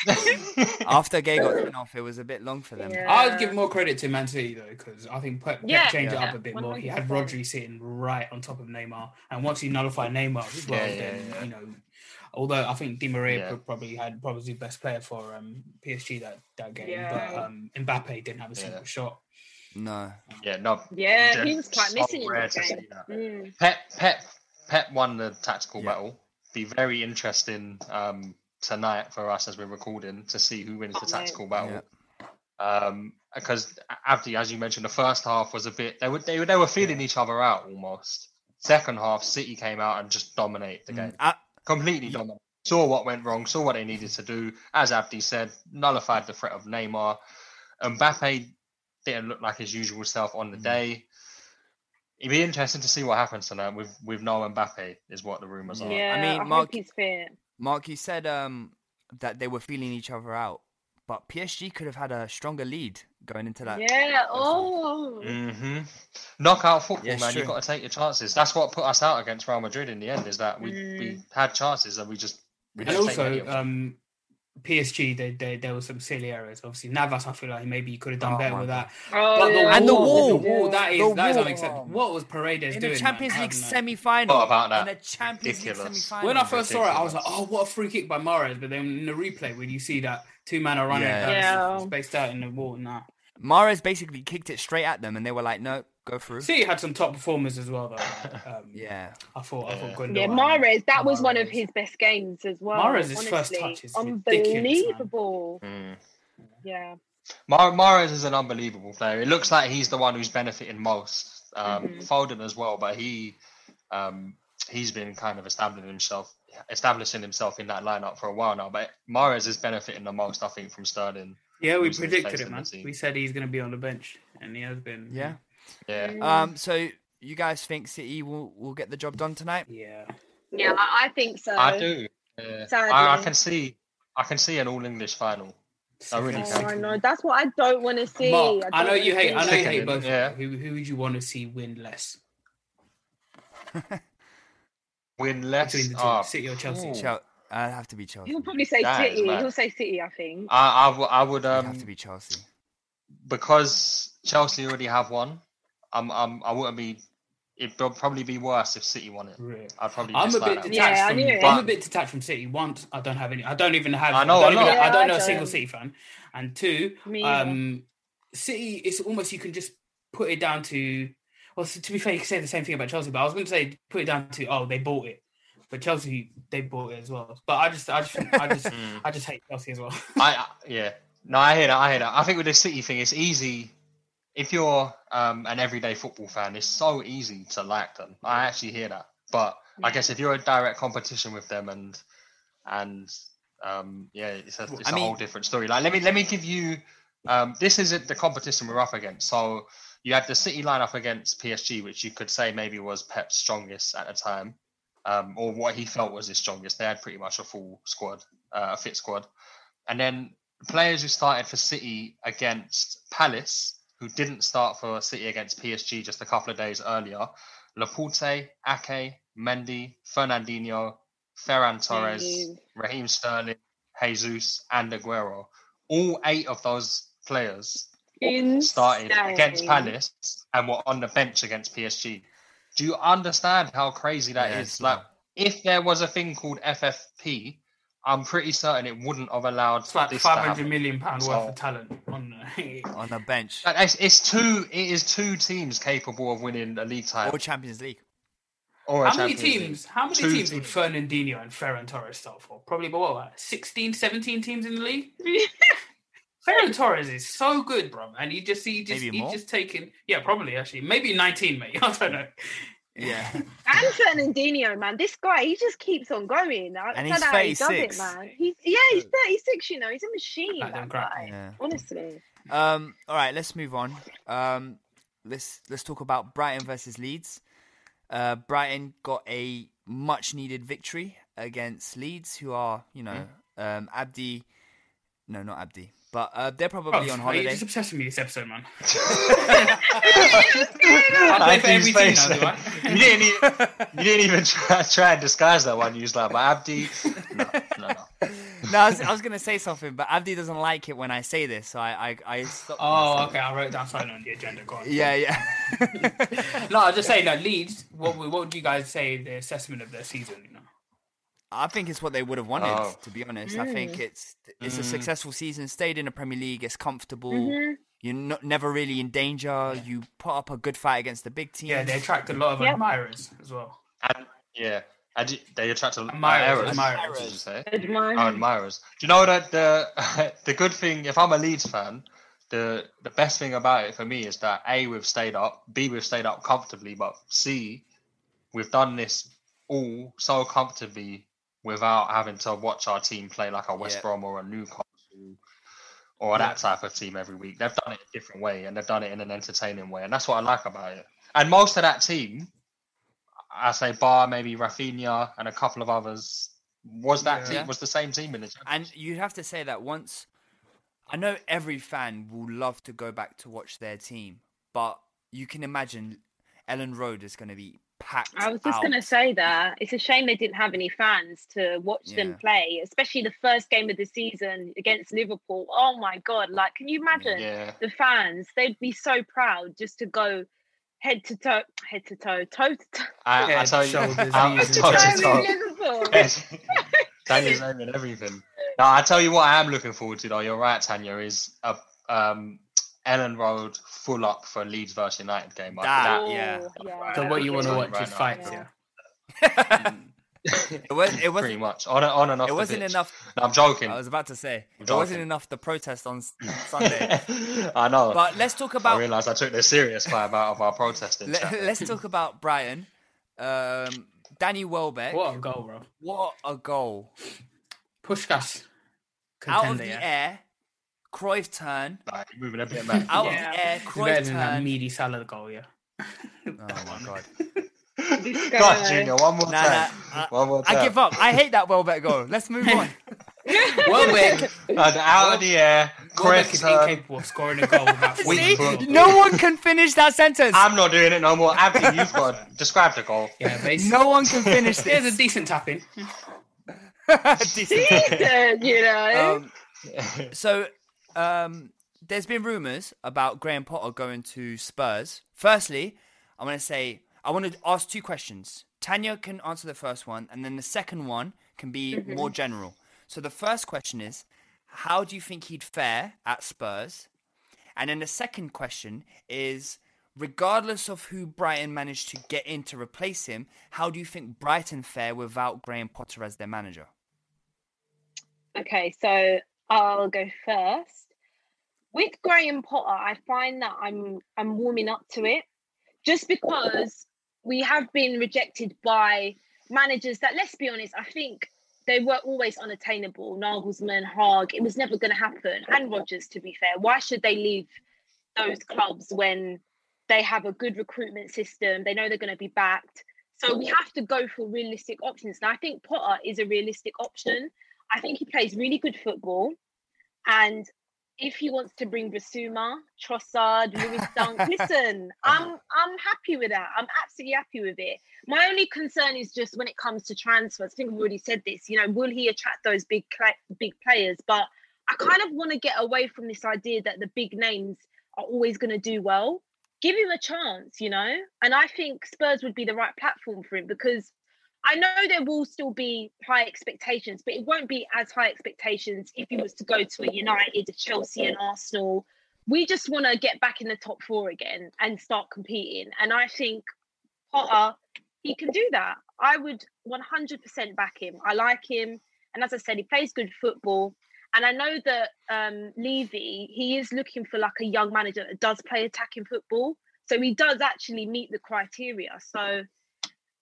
after Gueye got sent off, it was a bit long for them. Yeah. I'd give more credit to Man City though, because I think Pep, Pep Yeah, changed yeah. it up a bit more. He had 100%. Rodri sitting right on top of Neymar, and once he nullified Neymar as well, Yeah, yeah, then yeah. you know. Although I think Di Maria Yeah. probably had probably the best player for um, PSG that, that game, Yeah. but um, Mbappe didn't have a single Yeah. shot. No. yeah, no, Yeah, he was quite so missing in rare this game. Mm. Pep, Pep, Pep won the tactical Yeah. battle. Be very interesting um, tonight for us as we're recording to see who wins the Oh, mate. tactical battle. Um, because Abdi, as you mentioned, the first half was a bit they were they, were- they were feeling each other out almost. Second half, City came out and just dominated the game, Uh, completely dominated. Saw what went wrong, saw what they needed to do. As Abdi said, nullified the threat of Neymar. And Mbappe didn't look like his usual self on the Mm. day. It'd be interesting to see what happens tonight with with no Mbappe, is what the rumours are. Yeah, I mean, hope Mark- he's fit. Mark, you said um, that they were feeling each other out, but PSG could have had a stronger lead going into that. Yeah. Oh. Mm-hmm. Knockout football, Yeah, man. true. You've got to take your chances. That's what put us out against Real Madrid in the end. Is that we Mm. we had chances and we just we And didn't take any also, of them. um, PSG, they, they, there were some silly errors. Obviously, Navas, I feel like maybe he could have done Oh better my with that. Oh, But the yeah. And the wall, wall. the wall, that is The that is wall. unacceptable. What was Paredes In doing? the Champions man? League semi-final. What about that? In the Champions League semi-final. When I first saw it, I was like, "Oh, what a free kick by Mahrez!" But then in the replay, when you see that two men are running, Yeah. Yeah. spaced out in the wall, nah. Mahrez basically kicked it straight at them, and they were like, "No, go through." City had some top performers as well, though. Um, [LAUGHS] Yeah. I thought. I thought Gundogan. Yeah, Mahrez, that was one of his best games as well. Mahrez' first honestly. touch is unbelievable. Mm. Yeah. Mar- Mahrez is an unbelievable player. It looks like he's the one who's benefiting most. Um, Mhm. Foden as well, but he um, he's been kind of establishing himself establishing himself in that lineup for a while now. But Mahrez is benefiting the most, I think, from Sterling. Yeah, we predicted it, man. We said he's going to be on the bench, and he has been. Yeah. Yeah. Um. So you guys think City will will get the job done tonight? Yeah. Yeah, I, I think so. I do. Yeah. I, I can see. I can see an all English final. I really Oh, I know. That's what I don't want to see. Mark, I, don't know you hate. I know you hate both. Yeah. Who who would you want to see win less [LAUGHS] Win less. between the two, Ah, City or Chelsea? ooh. Chel- I'd have to be Chelsea. He'll probably say That is City. mad. He'll say City, I think. I, I, w- I would It'd um have to be Chelsea. because Chelsea already have one. I'm, I'm I wouldn't be. It'd probably be worse if City won it. Really? I'd probably. I'm a bit that. detached Yeah, I from. knew it. I'm a bit detached from City. One, I don't have any. I don't even have. I know, I don't, I know. even, I don't I know a single. City fan. And two, Me um, City. It's almost you can just put it down to. Well, to be fair, you can say the same thing about Chelsea, but I was going to say put it down to oh they bought it, but Chelsea they bought it as well. But I just, I just, I just, [LAUGHS] Mm. I just hate Chelsea as well. I I- yeah. No, I hear that. I hear that. I think with the City thing, it's easy. If you're um, an everyday football fan, it's so easy to like them. I actually hear that. But I guess if you're a direct competition with them and and um, yeah, it's a, it's I a whole different story. Like let me let me give you. Um, this is it, the competition we're up against. So you had the City lineup against PSG, which you could say maybe was Pep's strongest at the time, um, or what he felt was his strongest. They had pretty much a full squad, uh, a fit squad, and then players who started for City against Palace, who didn't start for City against PSG just a couple of days earlier, Laporte, Ake, Mendy, Fernandinho, Ferran Torres. Raheem Sterling, Jesus, and Aguero. All eight of those players started against Palace and were on the bench against PSG. Do you understand how crazy that is? Yeah, it's Like, if there was a thing called FFP, I'm pretty certain it wouldn't have allowed It's like this five to hundred happen. million pound So- worth of talent on. Uh, [LAUGHS] the, on the bench Like, It's, it's two. It is two teams capable of winning a league title or Champions League. or how many Champions League. teams? How many Two teams would Fernandinho and Ferran Torres start for? Probably about what, like 16, 17 teams in the league. [LAUGHS] Ferran Torres is so good, bro, and he just he just Maybe he's just taking yeah, probably actually maybe nineteen, mate. [LAUGHS] I don't know. Yeah. [LAUGHS] And Fernandinho, man, this guy, he just keeps on going. I And don't he's know how he does it, 36. man. He's yeah, he's 36, you know, he's a machine, Like that guy. Yeah. Honestly. Um. All right. Let's move on. Um. Let's let's talk about Brighton versus Leeds. Uh, Brighton got a much needed victory against Leeds, who are you know um Abdi. No, not Abdi, but uh, they're probably Bro, on are you holiday. just obsessed with me this episode, man. [LAUGHS] I play for every team now, do I? you didn't even, you didn't even try, try and disguise that one. You was like, but Abdi, no, no, no. [LAUGHS] no, I was, I was gonna say something, but Abdi doesn't like it when I say this, so I I, I stopped. Oh, myself. okay. I wrote down something on the agenda. Go on. Yeah, yeah. [LAUGHS] No, I was just saying that Leeds. What would- what would you guys say the assessment of their season? You know. I think it's what they would have wanted. Oh. To be honest, I think it's it's a Mm. successful season. Stayed in the Premier League. It's comfortable. Mhm. You're not, never really in danger. You put up a good fight against the big team. Yeah, they attract a lot of Yep. admirers as well. And yeah, and they attract a lot Admirers, of admirers. Say? Admire. Oh, admirers. Do you know that the [LAUGHS] the good thing? If I'm a Leeds fan, the the best thing about it for me is that a we've stayed up, b we've stayed up comfortably, but c we've done this all so comfortably without having to watch our team play like a West Yeah. Brom or a Newcastle or that type of team every week. They've done it a different way and they've done it in an entertaining way, and that's what I like about it. And most of that team, I say bar maybe Rafinha and a couple of others. Was that Yeah. team was the same team in the And you have to say that once. I know every fan will love to go back to watch their team, but you can imagine Elland Road is going to be packed. I was just going to say that it's a shame they didn't have any fans to watch them play, especially the first game of the season against Liverpool. Oh my god! Like, can you imagine Yeah. the fans? They'd be so proud just to go head to toe, head to toe, toe to toe. I, I Head, tell you, shoulders, I, knees, toe to and toe. with Liverpool. Yes. Tanya's naming everything. Now I tell you what I am looking forward to though. You're right, Tanya. Is a um, Elland Road full up for Leeds versus United game. Like, That, Oh, yeah. yeah. So what you want to Right watch is fights, Yeah. yeah. [LAUGHS] It, was, it pretty wasn't. much on on and off. It wasn't pitch. enough. No, I'm joking. I was about to say it wasn't enough. The protest on [LAUGHS] Sunday. I know. But let's talk about. I realised I took this serious by about of our protesting. let, chat. us talk about Brighton. Um, Danny Welbeck. What a goal, bro. What a goal! Puskas. Out of the yeah. air, Cruyff turn. Like, moving a bit back. Out Yeah. of the air, It's better Cruyff than that turn. meaty salad goal, yeah. [LAUGHS] Oh my god! [LAUGHS] This God, guy. Junior, one more Nah, time. nah, one more time. I give up. I hate that Welbeck goal. Let's move on. [LAUGHS] Welbeck, And out of the air, Welbeck Cruyff is turn. incapable of scoring a goal without Weak falling. no one can finish that sentence. I'm not doing it no more. Abby, you've got to describe the goal. Yeah, basically. No one can finish this. There's a decent tapping. in. Decent. You know. Um, so, um, there's been rumours about Graham Potter going to Spurs. Firstly, I want to say I want to ask two questions. Tanya can answer the first one, and then the second one can be more general. So the first question is, how do you think he'd fare at Spurs? And then the second question is, regardless of who Brighton managed to get in to replace him, how do you think Brighton fare without Graham Potter as their manager? Okay, so I'll go first. With Graham Potter, I find that I'm I'm warming up to it, just because we have been rejected by managers that, let's be honest, I think they were always unattainable. Nagelsmann, Haag, it was never going to happen. And Rodgers, to be fair, why should they leave those clubs when they have a good recruitment system? They know they're going to be backed. So we have to go for realistic options. And I think Potter is a realistic option. I think he plays really good football. And if he wants to bring Bissouma, Trossard, Louis Dunk, [LAUGHS] listen, I'm I'm happy with that. I'm absolutely happy with it. My only concern is just when it comes to transfers. I think we've already said this. You know, will he attract those big big players? But I kind of want to get away from this idea that the big names are always going to do well. Give him a chance, you know. And I think Spurs would be the right platform for him because I know there will still be high expectations, but it won't be as high expectations if he was to go to a United, a Chelsea, and Arsenal. We just want to get back in the top four again and start competing. And I think Potter, he can do that. I would 100% back him. I like him. And as I said, he plays good football. And I know that um, Levy, he is looking for like a young manager that does play attacking football. So he does actually meet the criteria. So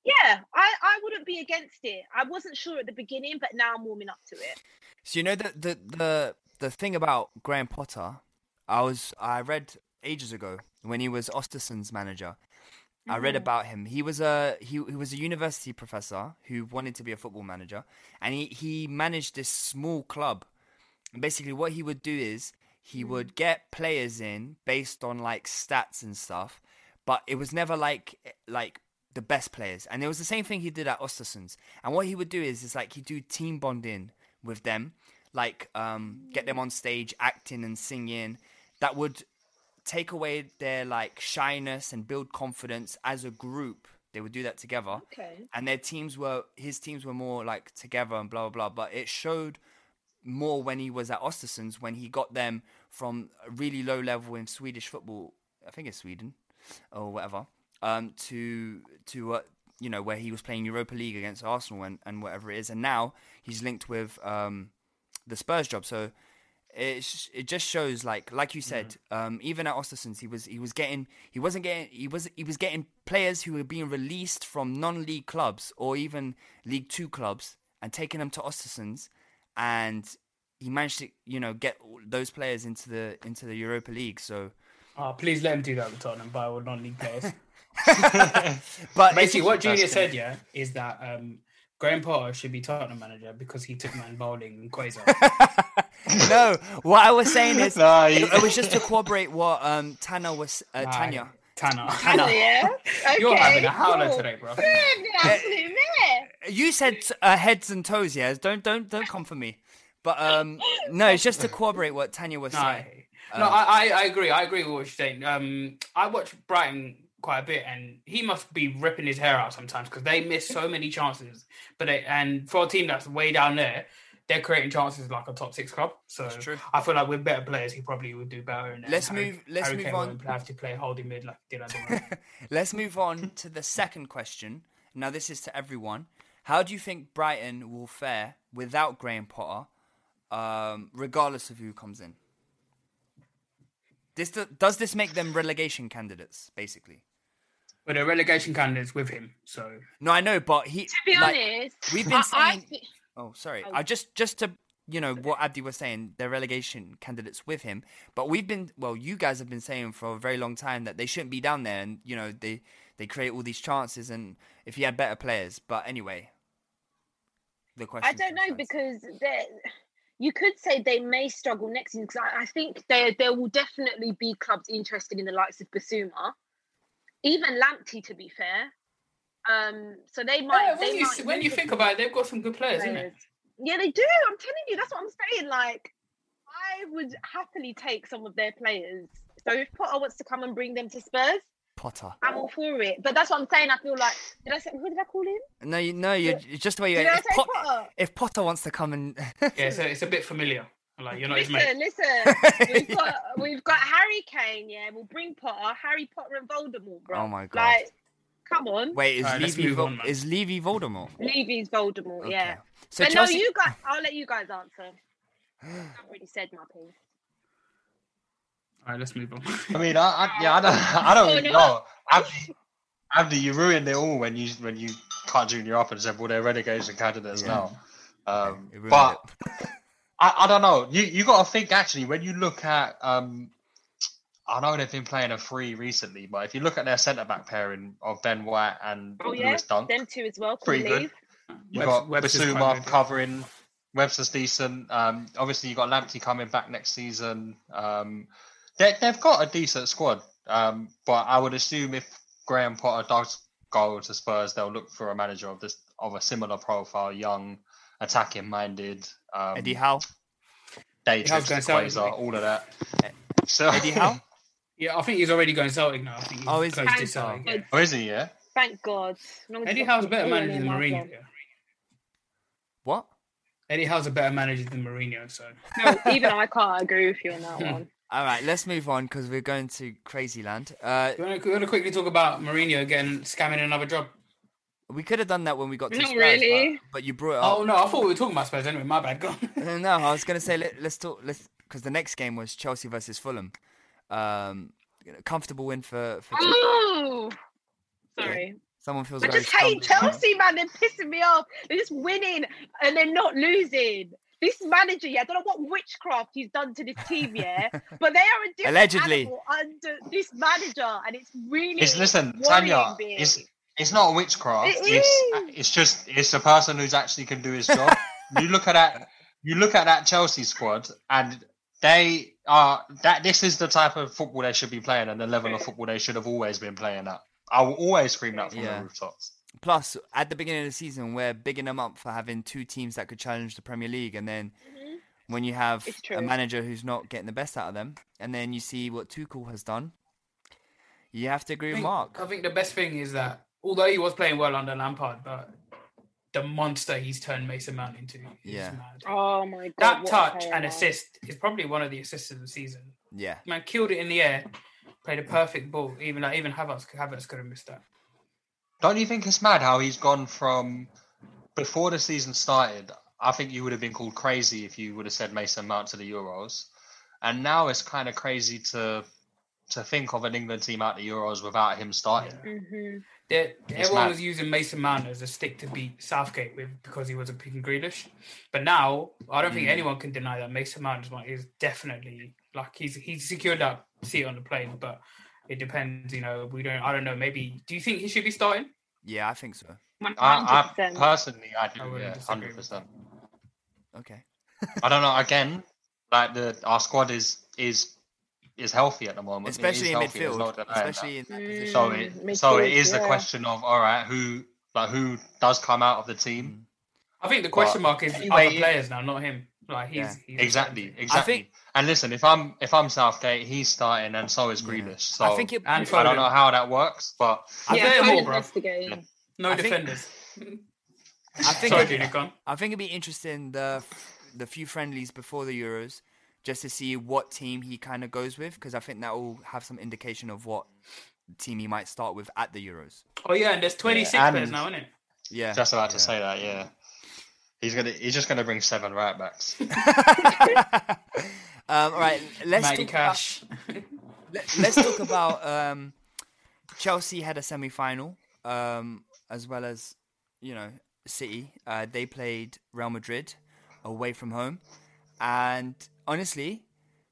yeah, I, I wouldn't be against it. I wasn't sure at the beginning, but now I'm warming up to it. So you know the the the the thing about Graham Potter, I was I read ages ago when he was Östersund's manager. I read Mhm. about him. He was a he, he was a university professor who wanted to be a football manager, and he he managed this small club. And basically, what he would do is he would get players in based on like stats and stuff, but it was never like like the best players. And it was the same thing he did at Östersund's. And what he would do is is like he'd do team bonding with them, like um, get them on stage acting and singing. That would take away their like shyness and build confidence as a group. They would do that together. Okay. And their teams were his teams were more like together and blah blah blah. But it showed more when he was at Östersund's when he got them from a really low level in Swedish football. I think it's Sweden or whatever. Um, to to uh, you know where he was playing Europa League against Arsenal and, and whatever it is, and now he's linked with um, the Spurs job. So it's it just shows like like you said, um, even at Östersund's, he was he was getting he wasn't getting he was he was getting players who were being released from non-league clubs or even League Two clubs and taking them to Östersund's, and he managed to you know get those players into the into the Europa League. So Oh, please let him do that with Tottenham, buy all non-league players. [LAUGHS] [LAUGHS] But basically, what Junior said, yeah, is that um, Graham Potter should be Tottenham manager because he took man bowling and Quasar. [LAUGHS] no, what I was saying is [LAUGHS] Nah, it, you- it was just to corroborate what um, Tana was uh, Nah, Tanya. Tanner. Tanner, yeah. You're having a howler cool. today, bro. Yeah, absolutely. You said uh, heads and toes, yeah. Don't don't don't come for me. But um, no, it's just to corroborate what Tanya was No, saying. I, no, I, I I agree. I agree with what you're saying. Um, I watch Brighton quite a bit, and he must be ripping his hair out sometimes because they miss so many chances. But they, and for a team that's way down there, they're creating chances like a top six club. So. I feel like with better players, he probably would do better. And Let's Harry, move- let's Harry move Kane on. have to play holding mid like he did the [LAUGHS] Let's move on to the second question. Now, this is to everyone. How do you think Brighton will fare without Graham Potter, um, regardless of who comes in? This does this make them relegation candidates, basically? But the relegation candidates with him. So No, I know, but he. To be like, honest, we've been I, I saying. Oh, sorry. Oh. I just just to you know what Abdi was saying, they're relegation candidates with him. But we've been well, you guys have been saying for a very long time that they shouldn't be down there, and you know they they create all these chances, and if he had better players. But anyway, the question. I don't know because they you could say they may struggle next season because I, I think there there will definitely be clubs interested in the likes of Bissouma, even Lamptey to be fair. Um, so they might. Yeah, they when you might when you think about it, they've got some good players, isn't players. it? Yeah, they do. I'm telling you, that's what I'm saying. Like, I would happily take some of their players. So if Potter wants to come and bring them to Spurs, Potter. I'm all for it. But that's what I'm saying. I feel like did I say who did I call him? No, you no, you're just the way you. Did I If, say Pot- Potter? if Potter wants to come and Yeah, so it's a bit familiar. Like you're not his mate. Listen, listen. [LAUGHS] we've got we've got Harry Kane. Yeah, we'll bring Potter, Harry Potter, and Voldemort, bro. Oh my God. Like, come on. wait, is Alright, let's Levy move Vol- on, is Levy Voldemort? Levy's Voldemort. Yeah. So but Chelsea. no, you guys. I'll let you guys answer. [GASPS] I've already said my piece. All right, let's move on. I mean, I, I yeah, I don't, I don't Oh, really no. [LAUGHS] know. Abdi, Abdi, you ruined it all when you when you cut Junior up and said, "Well, they're relegation candidates now." Um, It ruined but it. [LAUGHS] I, I don't know. You you got to think actually when you look at um, I know they've been playing a three recently, but if you look at their centre back pairing of Ben White and Oh yeah, Dunk, them two as well. Pretty we good. you Webs- got Webster's quite Bissouma covering. Webster's decent. Um, obviously you got Lamptey coming back next season. Um, they, they've got a decent squad. Um, but I would assume if Graham Potter does go to Spurs, they'll look for a manager of this of a similar profile, young, attacking minded. Um, Eddie Howe. day Eddie trips to Quasar, all of that. So Eddie Howe. [LAUGHS] Yeah, I think he's already going Celtic now. I think he's Oh, is close he? to Celtic. Oh. yeah. Oh, is he? Yeah. Thank God. Long Eddie Howe's a better manager than my Mourinho. yeah. What? Eddie Howe's a better manager than Mourinho. So No, even I can't agree with you on that one. All right, let's move on because we're going to crazy land. Uh, you want to quickly talk about Mourinho again scamming another job? We could have done that when we got to Not Spurs, really. but, but you brought it Oh no, I thought we were talking about Spurs anyway. My bad. Go on. [LAUGHS] No, I was gonna say let, let's talk. Let's because the next game was Chelsea versus Fulham. Um, comfortable win for for. Chelsea. Ooh. Sorry. Someone feels I very just hate strongly- Chelsea, man. They're pissing me off. They're just winning and they're not losing. This manager, yeah, I don't know what witchcraft he's done to this team, yeah, [LAUGHS] but they are a different Allegedly. animal under this manager, and it's really. It's listen, worrying Tanya. me. It's it's not witchcraft. It it's it's just it's a person who's actually can do his job. you look at that. You look at that Chelsea squad, and they are that. This is the type of football they should be playing, and the level of football they should have always been playing at. I will always scream that from Yeah. the rooftops. Plus, at the beginning of the season, we're bigging them up for having two teams that could challenge the Premier League, and then when you have a manager who's not getting the best out of them, and then you see what Tuchel has done, you have to agree I with Mark. I think the best thing is that although he was playing well under Lampard, but the monster he's turned Mason Mount into is Yeah. mad. Oh my god! That touch and man. assist is probably one of the assists of the season. Yeah, Man killed it in the air, played a perfect ball. Even like even Havertz, Havertz could have missed that. Don't you think it's mad how he's gone from before the season started? I think you would have been called crazy if you would have said Mason Mount to the Euros, and now it's kind of crazy to to think of an England team out the Euros without him starting. Mhm. There- It's everyone mad. was using Mason Mount as a stick to beat Southgate with because he was a picking Grealish. But now I don't Mm. think anyone can deny that Mason Mount is, is definitely like he's he's secured that seat on the plane. But it depends, you know. We don't. I don't know. Maybe. Do you think he should be starting? yeah, I think so. I, I personally, I do, I yeah, hundred percent. Okay. I don't know. Again, like the our squad is is is healthy at the moment, Especially in healthy, midfield. no that. Especially in that. So Mm, it so it midfield, is a yeah. question of all right, who like who does come out of the team? I think the question But mark is anyway, other players now, not him. Like he's, Yeah. he's Exactly, starting. exactly. think- and listen, if I'm if I'm Southgate, he's starting, and so is Yeah. So I think it. And I don't Foden. know how that works, but I yeah, think- Foden's more, bro. investigating. No I think- defenders. I think. Sorry, it- Junior, go on. I think it'd be interesting the the few friendlies before the Euros, just to see what team he kind of goes with, because I think that will have some indication of what team he might start with at the Euros. Oh yeah, and there's 26 Yeah, players now, isn't it? Yeah, Just about to yeah. say that, yeah. He's gonna. He's just gonna bring seven right backs. [LAUGHS] Um, all right, let's Matty talk about, Cash. [LAUGHS] let, us talk about um, Chelsea had a semi-final, um, as well as you know City. Uh, they played Real Madrid away from home, and honestly,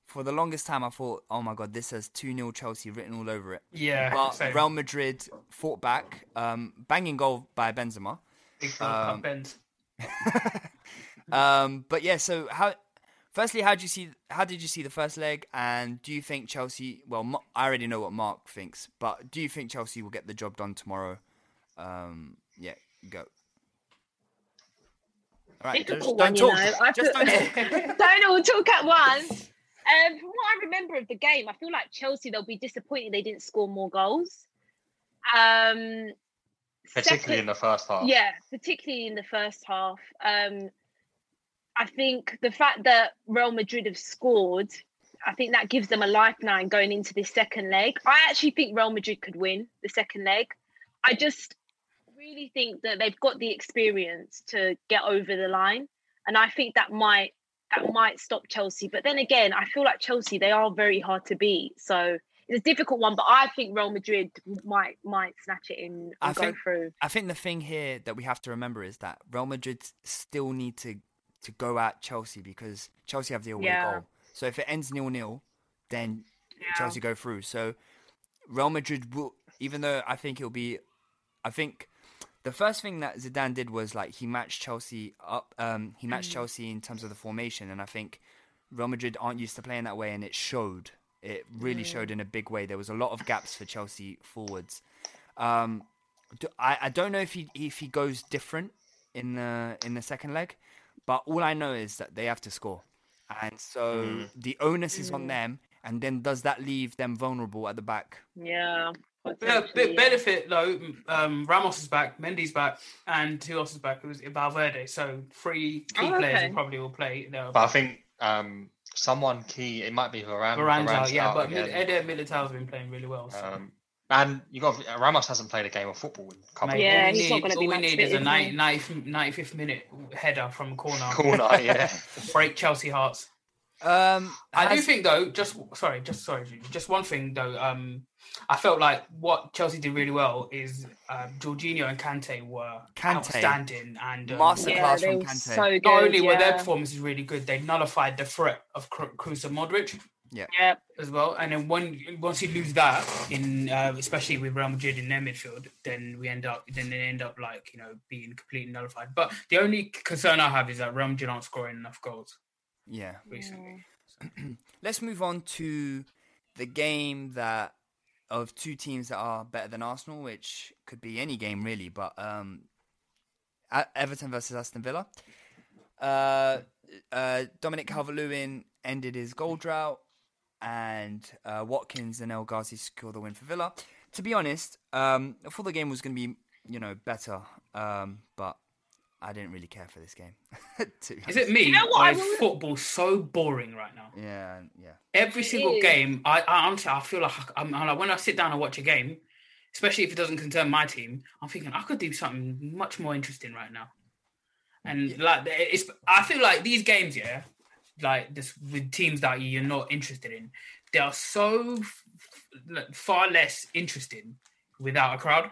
for the longest time, I thought, "Oh my god, this has two 0 Chelsea written all over it." Yeah, but same. Real Madrid fought back, um, banging goal by Benzema. Big um, Benz. [LAUGHS] Um, but yeah, so how? Firstly, how did you see? How did you see the first leg? And do you think Chelsea? Well, I already know what Mark thinks, but do you think Chelsea will get the job done tomorrow? Um, yeah, go. All right, just don't you talk. know. Just don't talk. [LAUGHS] don't all talk at once. Um, from what I remember of the game, I feel like Chelsea they'll be disappointed they didn't score more goals. Um, Particularly second- in the first half. yeah, particularly in the first half. Um, I think the fact that Real Madrid have scored, I think that gives them a lifeline going into this second leg. I actually think Real Madrid could win the second leg. I just really think that they've got the experience to get over the line, and I think that might that might stop Chelsea. But then again, I feel like Chelsea they are very hard to beat, so it's a difficult one. But I think Real Madrid might might snatch it in and I go think through. I think the thing here that we have to remember is that Real Madrid still need to to go at Chelsea because Chelsea have the away Yeah. goal. So if it ends nil nil, then Chelsea go through. So Real Madrid will, even though I think it'll be, I think the first thing that Zidane did was like he matched Chelsea up. Um, he matched Chelsea in terms of the formation, and I think Real Madrid aren't used to playing that way, and it showed. It really showed in a big way. There was a lot of gaps for Chelsea forwards. Um, do- I, I don't know if he if he goes different in the in the second leg, but all I know is that they have to score, and so the onus is on them. And then does that leave them vulnerable at the back? Yeah. Yeah, potentially, benefit though. Um, Ramos is back, Mendy's back, and who else is back? It was Valverde. So three key Oh, players okay. who probably will play. They'll- But I think um, someone key. It might be Varane. Varane Varane's out, yeah, but again. Mil- Eder Militao's been playing really well. So. Um, and you got Ramos hasn't played a game of football in a couple Mate, Yeah, all we he's not need, gonna be all we need is a is 90, 90, 95th minute header from a corner. [LAUGHS] corner. Yeah. Break Chelsea hearts. Um, I do think though, just sorry, just sorry, just one thing though. Um, I felt like what Chelsea did really well is um, Jorginho and Kante were Kante. outstanding and um, Master Yeah, from were Kante. so good. not only were their yeah. performances really good, they nullified the threat of Kr- Kroos and Modric Yeah. yeah, as well. And then when once you lose that in, uh, especially with Real Madrid in their midfield, then we end up then they end up like you know being completely nullified. But the only concern I have is that Real Madrid aren't scoring enough goals yeah. recently. [CLEARS THROAT] Let's move on to the game that of two teams that are better than Arsenal, which could be any game really, but um, Everton versus Aston Villa. Uh, uh, Dominic Calvert-Lewin ended his goal drought, and uh, Watkins and El Ghazi secured the win for Villa. To be honest, um, I thought the game was going to be, you know, better, um, but I didn't really care for this game. [LAUGHS] Is it me? know what I is will- football so boring right now? Yeah, yeah. Every single is. game, I, I honestly, I feel like I'm, I'm like when I sit down and watch a game, especially if it doesn't concern my team, I'm thinking I could do something much more interesting right now. And like it's, I feel like these games, yeah, like this with teams that you're not interested in, they are so f- like, far less interesting without a crowd.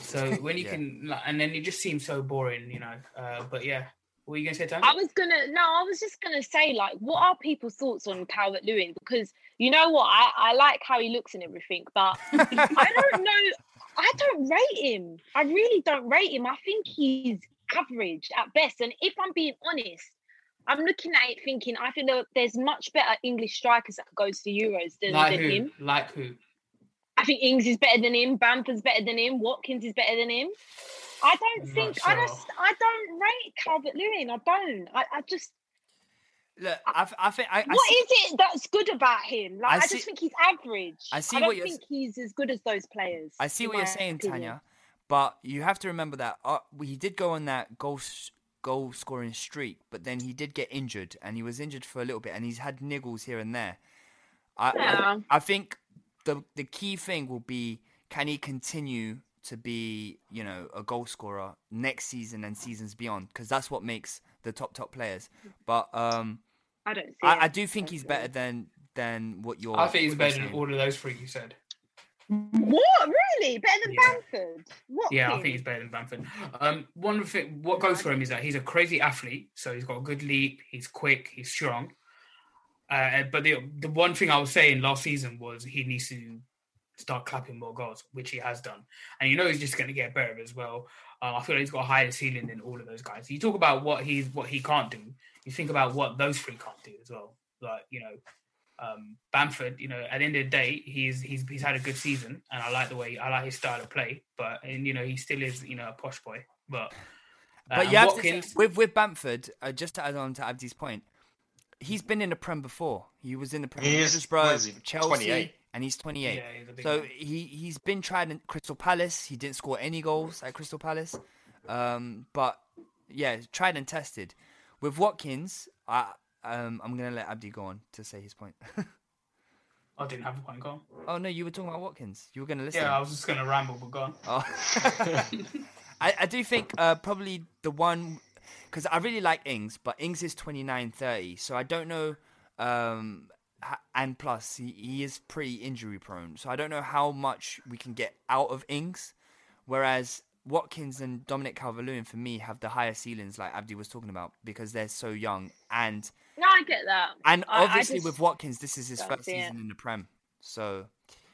So [LAUGHS] when you Yeah. can, like, and then it just seems so boring, you know. Uh, but yeah, what were you gonna say, Tam? I was gonna no, I was just gonna say like, what are people's thoughts on Calvert Lewin? Because you know what, I, I like how he looks and everything, but [LAUGHS] I don't know. I don't rate him. I really don't rate him. I think he's average at best. And if I'm being honest, I'm looking at it thinking I feel that there's much better English strikers that could go to the Euros than, Like than who? him. Like who? I think Ings is better than him. Bamford's better than him. Watkins is better than him. I don't Not think I just I don't rate Calvert Lewin. I don't. I, I just Look, I, I think I, what see- is it that's good about him? Like I see- just think he's average. I see I don't think he's as good as those players. I see what you're saying, opinion. Tanya, but you have to remember that uh, he did go on that goal goal scoring streak, but then he did get injured, and he was injured for a little bit, and he's had niggles here and there. I Yeah. I, I think the the key thing will be can he continue to be you know a goal scorer next season and seasons beyond because that's what makes the top top players. But um, I don't see I, I do think he's better than than what you're. I think he's better than all of those three you said. What? Really? Better than Yeah. Bamford? What? Yeah, I think he's better than Bamford. Um, one thing, what goes for him is that he's a crazy athlete. So he's got a good leap. He's quick. He's strong. Uh, but the the one thing I was saying last season was he needs to start clapping more goals, which he has done. And you know he's just going to get better as well. Uh, I feel like he's got a higher ceiling than all of those guys. You talk about what he's what he can't do. You think about what those three can't do as well. Like you know, um, Bamford. You know, at the end of the day, he's he's he's had a good season, and I like the way I like his style of play. But and you know, he still is you know a posh boy. But uh, But and you have to say, with with Bamford, uh, just to add on to Abdi's point, he's been in the Prem before. He was in the Prem, He with is- Middlesbrough, he, Chelsea, 28? and he's 28. Yeah, he's big so man. he he's been tried in Crystal Palace. He didn't score any goals at Crystal Palace, um, but yeah, tried and tested. With Watkins, I um, I'm gonna let Abdi go on to say his point. I didn't have a point. Go on. oh no, you were talking about Watkins. You were gonna listen. Yeah, I was just going to ramble, but go on. Oh. [LAUGHS] I, I do think uh, probably the one because I really like Ings, but Ings is 29 30, so I don't know. Um, and plus, he, he is pretty injury prone, so I don't know how much we can get out of Ings. Whereas Watkins and Dominic Calvert Lewin, for me, have the higher ceilings, like Abdi was talking about, because they're so young. And No, I get that. and I- I obviously, just with Watkins, this is his first see it. season in the Prem, so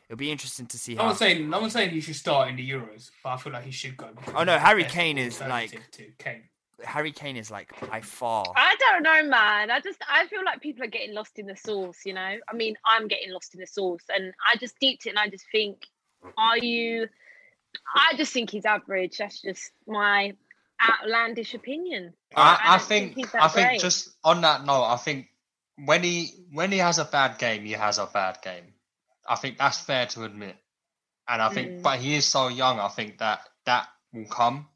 it'll be interesting to see No how. one's saying no one's saying he should start in the Euros, but I feel like he should go. Oh, no, Harry Kane is, like- to Kane. Harry Kane is like by far. I don't know, man. I just I feel like people are getting lost in the sauce. You know, I mean, I'm getting lost in the sauce, and I just deeped it, and I just think, are you? I just think he's average. That's just my outlandish opinion. I, I don't think he's I think great. just on that note, I think when he when he has a bad game, he has a bad game. I think that's fair to admit, and I think, Mm. but he is so young. I think that that will come.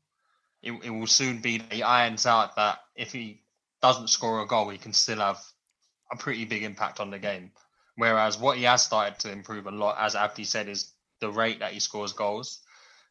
It, it will soon be that he irons out that if he doesn't score a goal, he can still have a pretty big impact on the game. Whereas what he has started to improve a lot, as Abdi said, is the rate that he scores goals.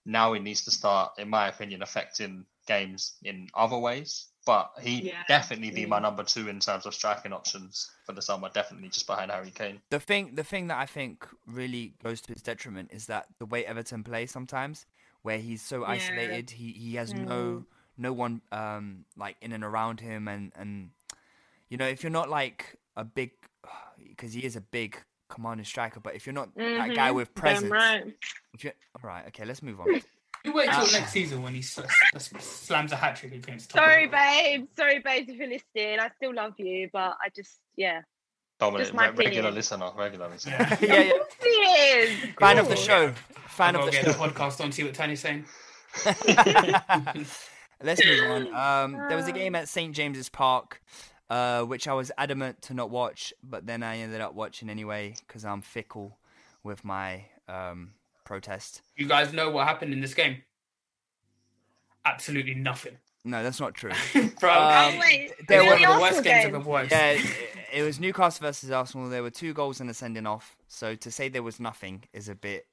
Now he needs to start, in my opinion, affecting games in other ways. But he Yeah. definitely be my number two in terms of striking options for the summer. Definitely just behind Harry Kane. the thing the thing that I think really goes to his detriment is that the way Everton play sometimes, where he's so Yeah. isolated, he, he has no no one um like in and around him, and and you know if you're not like a big, [SIGHS] because he is a big commanding striker, but if you're not that guy Mhm. with Damn presence, right. if you're all right, okay, let's move on. You wait till Uh, next season when he s- s- slams a hat trick against. Tottenham. Sorry, babe. Sorry, babe, if you're listening. I still love you, but I just yeah. Dominant, Just my re- regular listener, regular listener. Yeah. [LAUGHS] yeah, yeah, Of course he is. fan of the show, fan I'll of the get show. the podcast on. See what Tony's saying. [LAUGHS] Let's move on. Um, there was a game at St James's Park, uh, which I was adamant to not watch, but then I ended up watching anyway because I'm fickle with my um, protest. You guys know what happened in this game? Absolutely nothing. No, that's not true. [LAUGHS] Bro, Um, Oh, wait. there were it one the of the worst games game? I've ever watched. yeah, it, it was Newcastle versus Arsenal. There were two goals and a sending off. So to say there was nothing is a bit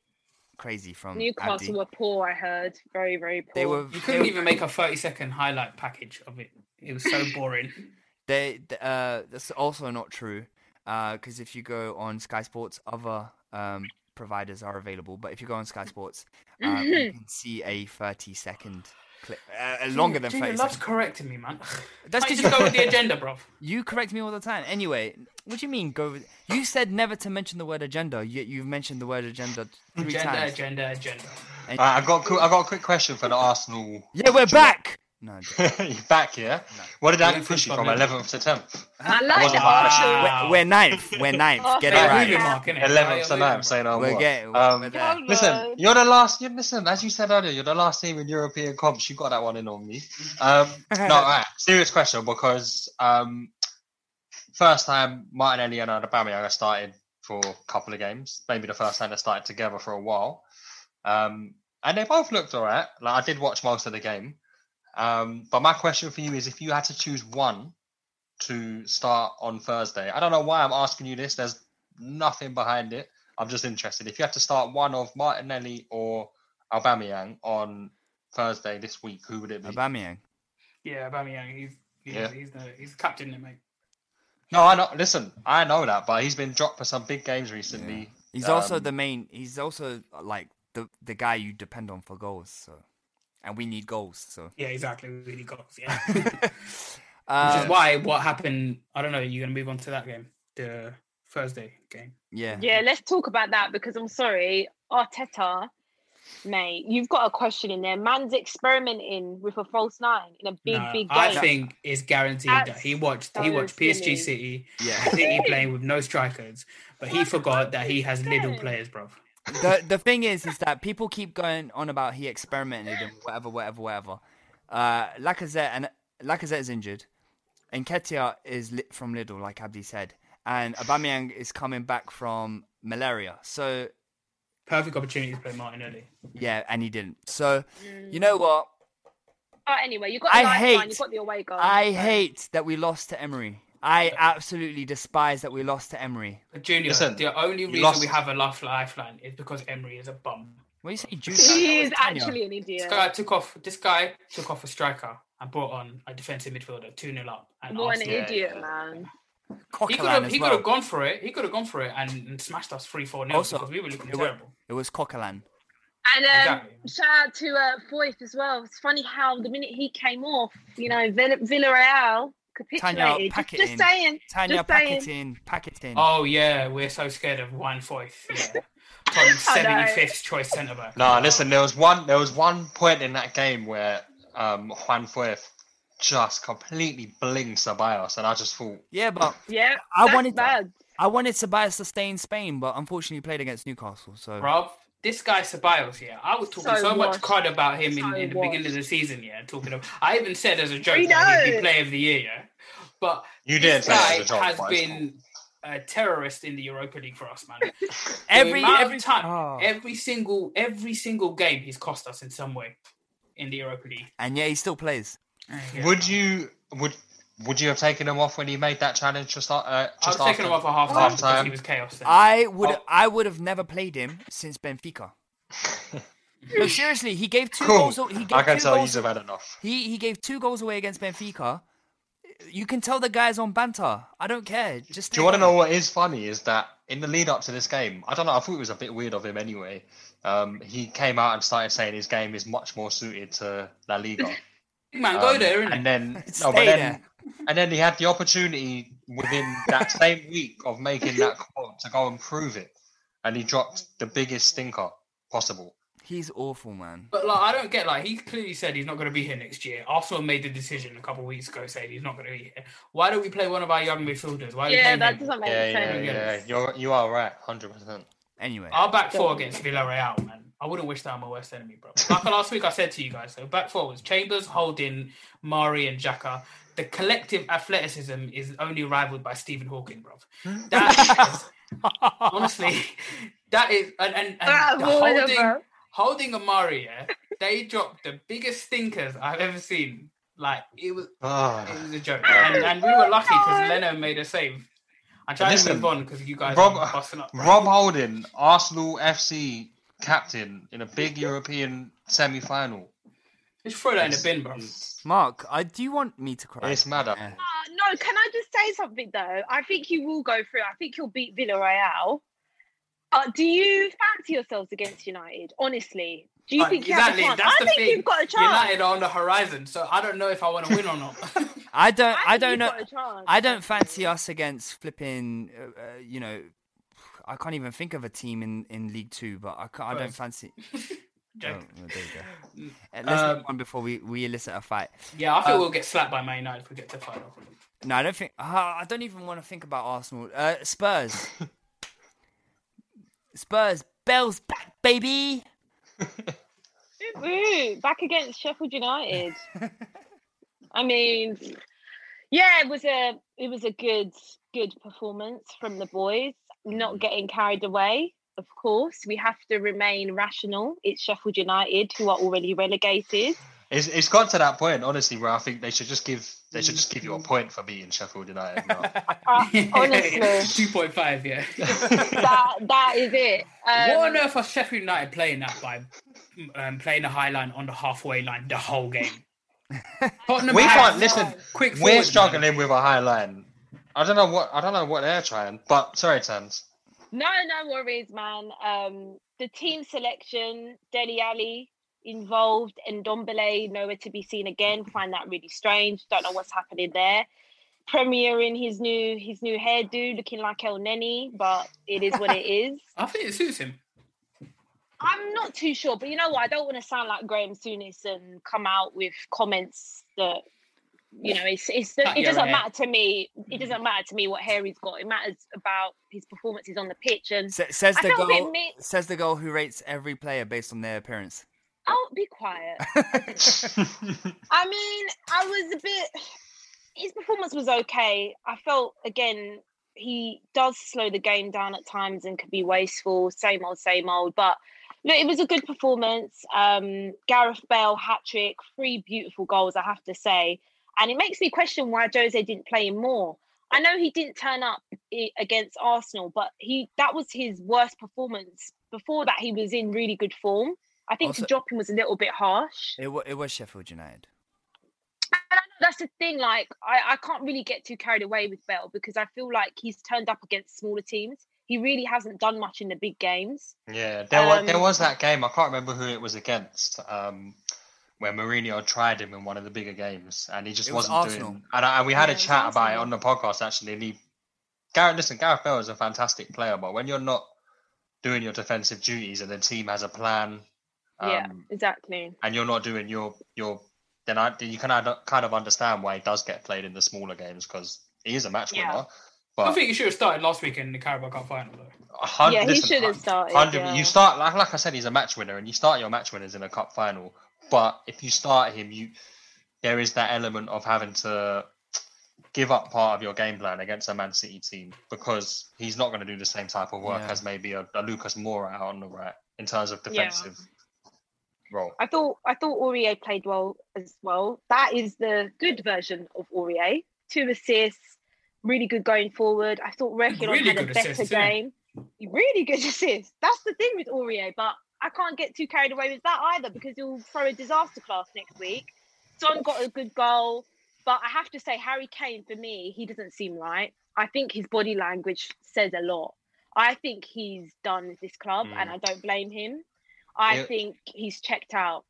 crazy from Newcastle Abdi. were poor. I heard very, very poor. They were. You couldn't were- even make a 30 second highlight package of it. It was so boring. [LAUGHS] They, uh, that's also not true, because if you go on Sky Sports, other um, providers are available. But if you go on Sky Sports, um, you [LAUGHS] can see a 30 second clip, uh, longer than Junior 30 loves seconds. correcting me, man. [LAUGHS] That's Can't you 'cause just you- go [LAUGHS] with the agenda, bro. You correct me all the time. Anyway, what do you mean go? With... You said never to mention the word agenda. Yet you've mentioned the word agenda three Agenda, times. agenda, agenda. And- Alright, I got I got a quick question for the Arsenal. Yeah, we're back. No, [LAUGHS] You're back here. What did that Yeah, push you from 11th to 10th? I That like wasn't the my question. Arsenal. Wow. we're, we're ninth. We're ninth. Oh, [LAUGHS] Get it right. Moving mark, innit? 11th to Moving 9th, mark. say no We're more. getting. Um, we're there. Listen, you're the last. You listen, as you said earlier, you're the last team in European comps. You got that one in on me. Um, [LAUGHS] no, right. Serious question because um, first time Martinelli and Aubameyang started for a couple of games. Maybe the first time they started together for a while. Um, and they both looked alright. Like I did watch most of the game. Um, but my question for you is, if you had to choose one to start on Thursday, I don't know why I'm asking you this. There's nothing behind it. I'm just interested. If you had to start one of Martinelli or Aubameyang on Thursday this week, who would it be? Aubameyang. Yeah, Aubameyang. He's he's Yeah. he's the he's captain, it mate. No, I know. Listen, I know that, but he's been dropped for some big games recently. He's also Um, the main. He's also like the the guy you depend on for goals. So, and we need goals. So, Yeah, exactly. We need goals. Yeah. [LAUGHS] Which uh, is why what happened. I don't know. You're gonna move on to that game, the Thursday game. yeah, Yeah, let's talk about that because I'm sorry, Arteta, mate, you've got a question in there. Man's experimenting with a false nine in a big, Nah, big game. I think it's guaranteed that he watched he watched PSG silly. City, yeah. City playing with no strikers, but he forgot that he has little players, bro. The the thing is, is that people keep going on about he experimented and whatever, whatever, whatever. Uh, Lacazette and Lacazette is injured, and Nketiah is lit from Lidl, like Abdi said, and Aubameyang is coming back from malaria. So Perfect opportunity to play Martinelli. yeah, and he didn't. So you know what? But anyway, you've got I the lifeline, hate- you've got the away goal. I so- hate that we lost to Emery. I absolutely despise that we lost to Emery. Junior, Listen, the only reason lost- we have a life lifeline is because Emery is a bum. What do you say, Jude? He is actually an This idiot. guy took off. This guy took off a striker and brought on a defensive midfielder, two 0 up. And What an Arsenal- idiot, man. He could Coquelin have as he well. could have gone for it. He could have gone for it and, and smashed us three four 0 Also, because we were looking it wa- terrible. It was Coquelin. And um, Exactly. shout out to uh, Foyth as well. It's funny how the minute he came off, you know, Vill- Villarreal capitulated. pack just, it just in. saying. Tanya, just pack saying. it in. Pack it in. Oh yeah, we're so scared of Juan Foyth. Yeah. [LAUGHS] Tottenham's seventy fifth choice centre back. No, listen. There was one. There was one point in that game where um, Juan Foyth just completely blinged Ceballos, and I just thought, Yeah, but Yeah, I wanted bad. I wanted Tobias to stay in Spain, but unfortunately he played against Newcastle. So Rob, this guy Ceballos, yeah, I was talking So so, much washed. crud about him in, So in the beginning of the season, yeah. Talking of, I even said as a joke We that he'd be player of the year, yeah. But you this didn't say guy it as a joke, has but it's been a terrorist in the Europa League for us, man. [LAUGHS] Every every time, Oh. every single every single game, he's cost us in some way in the Europa League. and yeah, he still plays. Uh, yeah. Would you would would you have taken him off when he made that challenge just, uh, I was just taking him off after at half time because he was chaos. Then. I would Oh. I would have never played him since Benfica. [LAUGHS] no, seriously, he gave two Cool. goals. He gave I can two tell goals. you've had enough. He he gave two goals away against Benfica. You can tell the guys on banter. I don't care. Just Do you want to know what is funny? Is that in the lead up to this game, I don't know. I thought it was a bit weird of him anyway. Um, he came out and started saying his game is much more suited to La Liga. [LAUGHS] Big man, go Um, there, innit? and then Stay [LAUGHS] no, but there. Then and then he had the opportunity within that same week of making that quote to go and prove it, and he dropped the biggest stinker possible. He's awful, man. But like, I don't get like he clearly said he's not going to be here next year. Arsenal made the decision a couple of weeks ago saying he's not going to be here. Why don't we play one of our young midfielders? Why Yeah, that him? doesn't make Yeah, yeah, sense. yeah. You're you are right, hundred percent. Anyway, Our back four against Villarreal, man. I wouldn't wish that on my worst enemy, bro. Like last week, I said to you guys, so back four was Chambers, Holding, Mari, and Xhaka. The collective athleticism is only rivaled by Stephen Hawking, bro. That is, [LAUGHS] honestly, that is and and, and the holding holding Amari, yeah, they dropped the biggest stinkers I've ever seen. Like it was, Ah. it was a joke, and, and we were lucky because Leno made a save. I'm trying Listen, to move on because you guys Rob, are busting up. bro. Rob Holding, Arsenal FC captain in a big European semi-final. Just throw that in the bin, bro. Mark, I do you want me to cry? It's mad. Yeah. Uh, no, can I just say something though? I think you will go through. I think you'll beat Villarreal. Uh, do you fancy yourselves against United? Honestly, do you Like, think you have a chance? I think you've got a chance. United are on the horizon, so I don't know if I want to win or not. [LAUGHS] I don't. I, think don't know. got a chance. I don't fancy us against flipping. Uh, uh, you know, I can't even think of a team in, in League Two, but I, can't, I don't fancy. [LAUGHS] Oh, Joke. well, there you go. [LAUGHS] Let's Um, move on before we, we elicit a fight. yeah, I think Uh, we'll get slapped by Man United if we get to the final. No, I don't think. Uh, I don't even want to think about Arsenal. Uh, Spurs. [LAUGHS] Spurs. Bells back, baby. [LAUGHS] Ooh, back against Sheffield United. I mean, yeah, it was a it was a good good performance from the boys. Not getting carried away, of course. We have to remain rational. It's Sheffield United who are already relegated. It's, it's got to that point, honestly, where I think they should just give they should just give you a point for beating Sheffield United. [LAUGHS] Uh, [LAUGHS] honestly, two point five. Yeah. [LAUGHS] that that is it. Um, what on earth was Sheffield United playing that by um, playing the high line on the halfway line the whole game? Tottenham we can't listen. Quick we're forward, man. struggling with a high line. I don't know what I don't know what they're trying, but sorry, Tans. No, no worries, man. Um, the team selection, Dele Alli involved, and Ndombele nowhere to be seen again. Find that really strange. Don't know what's happening there. Premier in his new his new hairdo, looking like Elneny, but it is what it is. [LAUGHS] I think it suits him. I'm not too sure, but you know what? I don't want to sound like Graham Souness and come out with comments that you know it's it's Cut it doesn't hair. matter to me. It doesn't matter to me what hair he's got. It matters about his performances on the pitch. And Sa- says the felt a bit goal. mi- Says the goal who rates every player based on their appearance. Oh, be quiet. [LAUGHS] I mean, I was a bit. His performance was okay. I felt again he does slow the game down at times and can be wasteful. Same old, same old. But look, it was a good performance. Um, Gareth Bale hat trick, three beautiful goals. I have to say, and it makes me question why Jose didn't play him more. I know he didn't turn up against Arsenal, but he that was his worst performance. Before that, he was in really good form. I think Also- to drop him was a little bit harsh. It, wa it was Sheffield United. And I know that's the thing. Like, I, I can't really get too carried away with Bale because I feel like he's turned up against smaller teams. He really hasn't done much in the big games. Yeah, there was there Um, was that game. I can't remember who it was against. Um, where Mourinho tried him in one of the bigger games, and he just It was wasn't Arsenal. doing. And, I, and we had Yeah, a it chat about it on the podcast actually. And he, Gareth, listen, Gareth Bale is a fantastic player, but when you're not doing your defensive duties and the team has a plan, um, yeah, exactly. and you're not doing your your, then I then you can kind of understand why he does get played in the smaller games because he is a match Yeah. But I think he should have started last week in the Carabao Cup final though. a hun- Yeah, he listen, should have started, hundred- yeah. You start like like I said, he's a match winner, and you start your match winners in a cup final. But if you start him, you there is that element of having to give up part of your game plan against a Man City team because he's not going to do the same type of work Yeah. as maybe a, a Lucas Moura out on the right in terms of Yeah. defensive role. I thought I thought Aurier played well as well. That is the good version of Aurier. Two assists, really good going forward. I thought Reguilon Really had a better assists, didn't game. Really good [LAUGHS] assists. That's the thing with Aurier, but I can't get too carried away with that either because he'll throw a disaster class next week. Son got a good goal, but I have to say Harry Kane for me, he doesn't seem right. I think his body language says a lot. I think he's done with this club, Mm. and I don't blame him. I It- think he's checked out.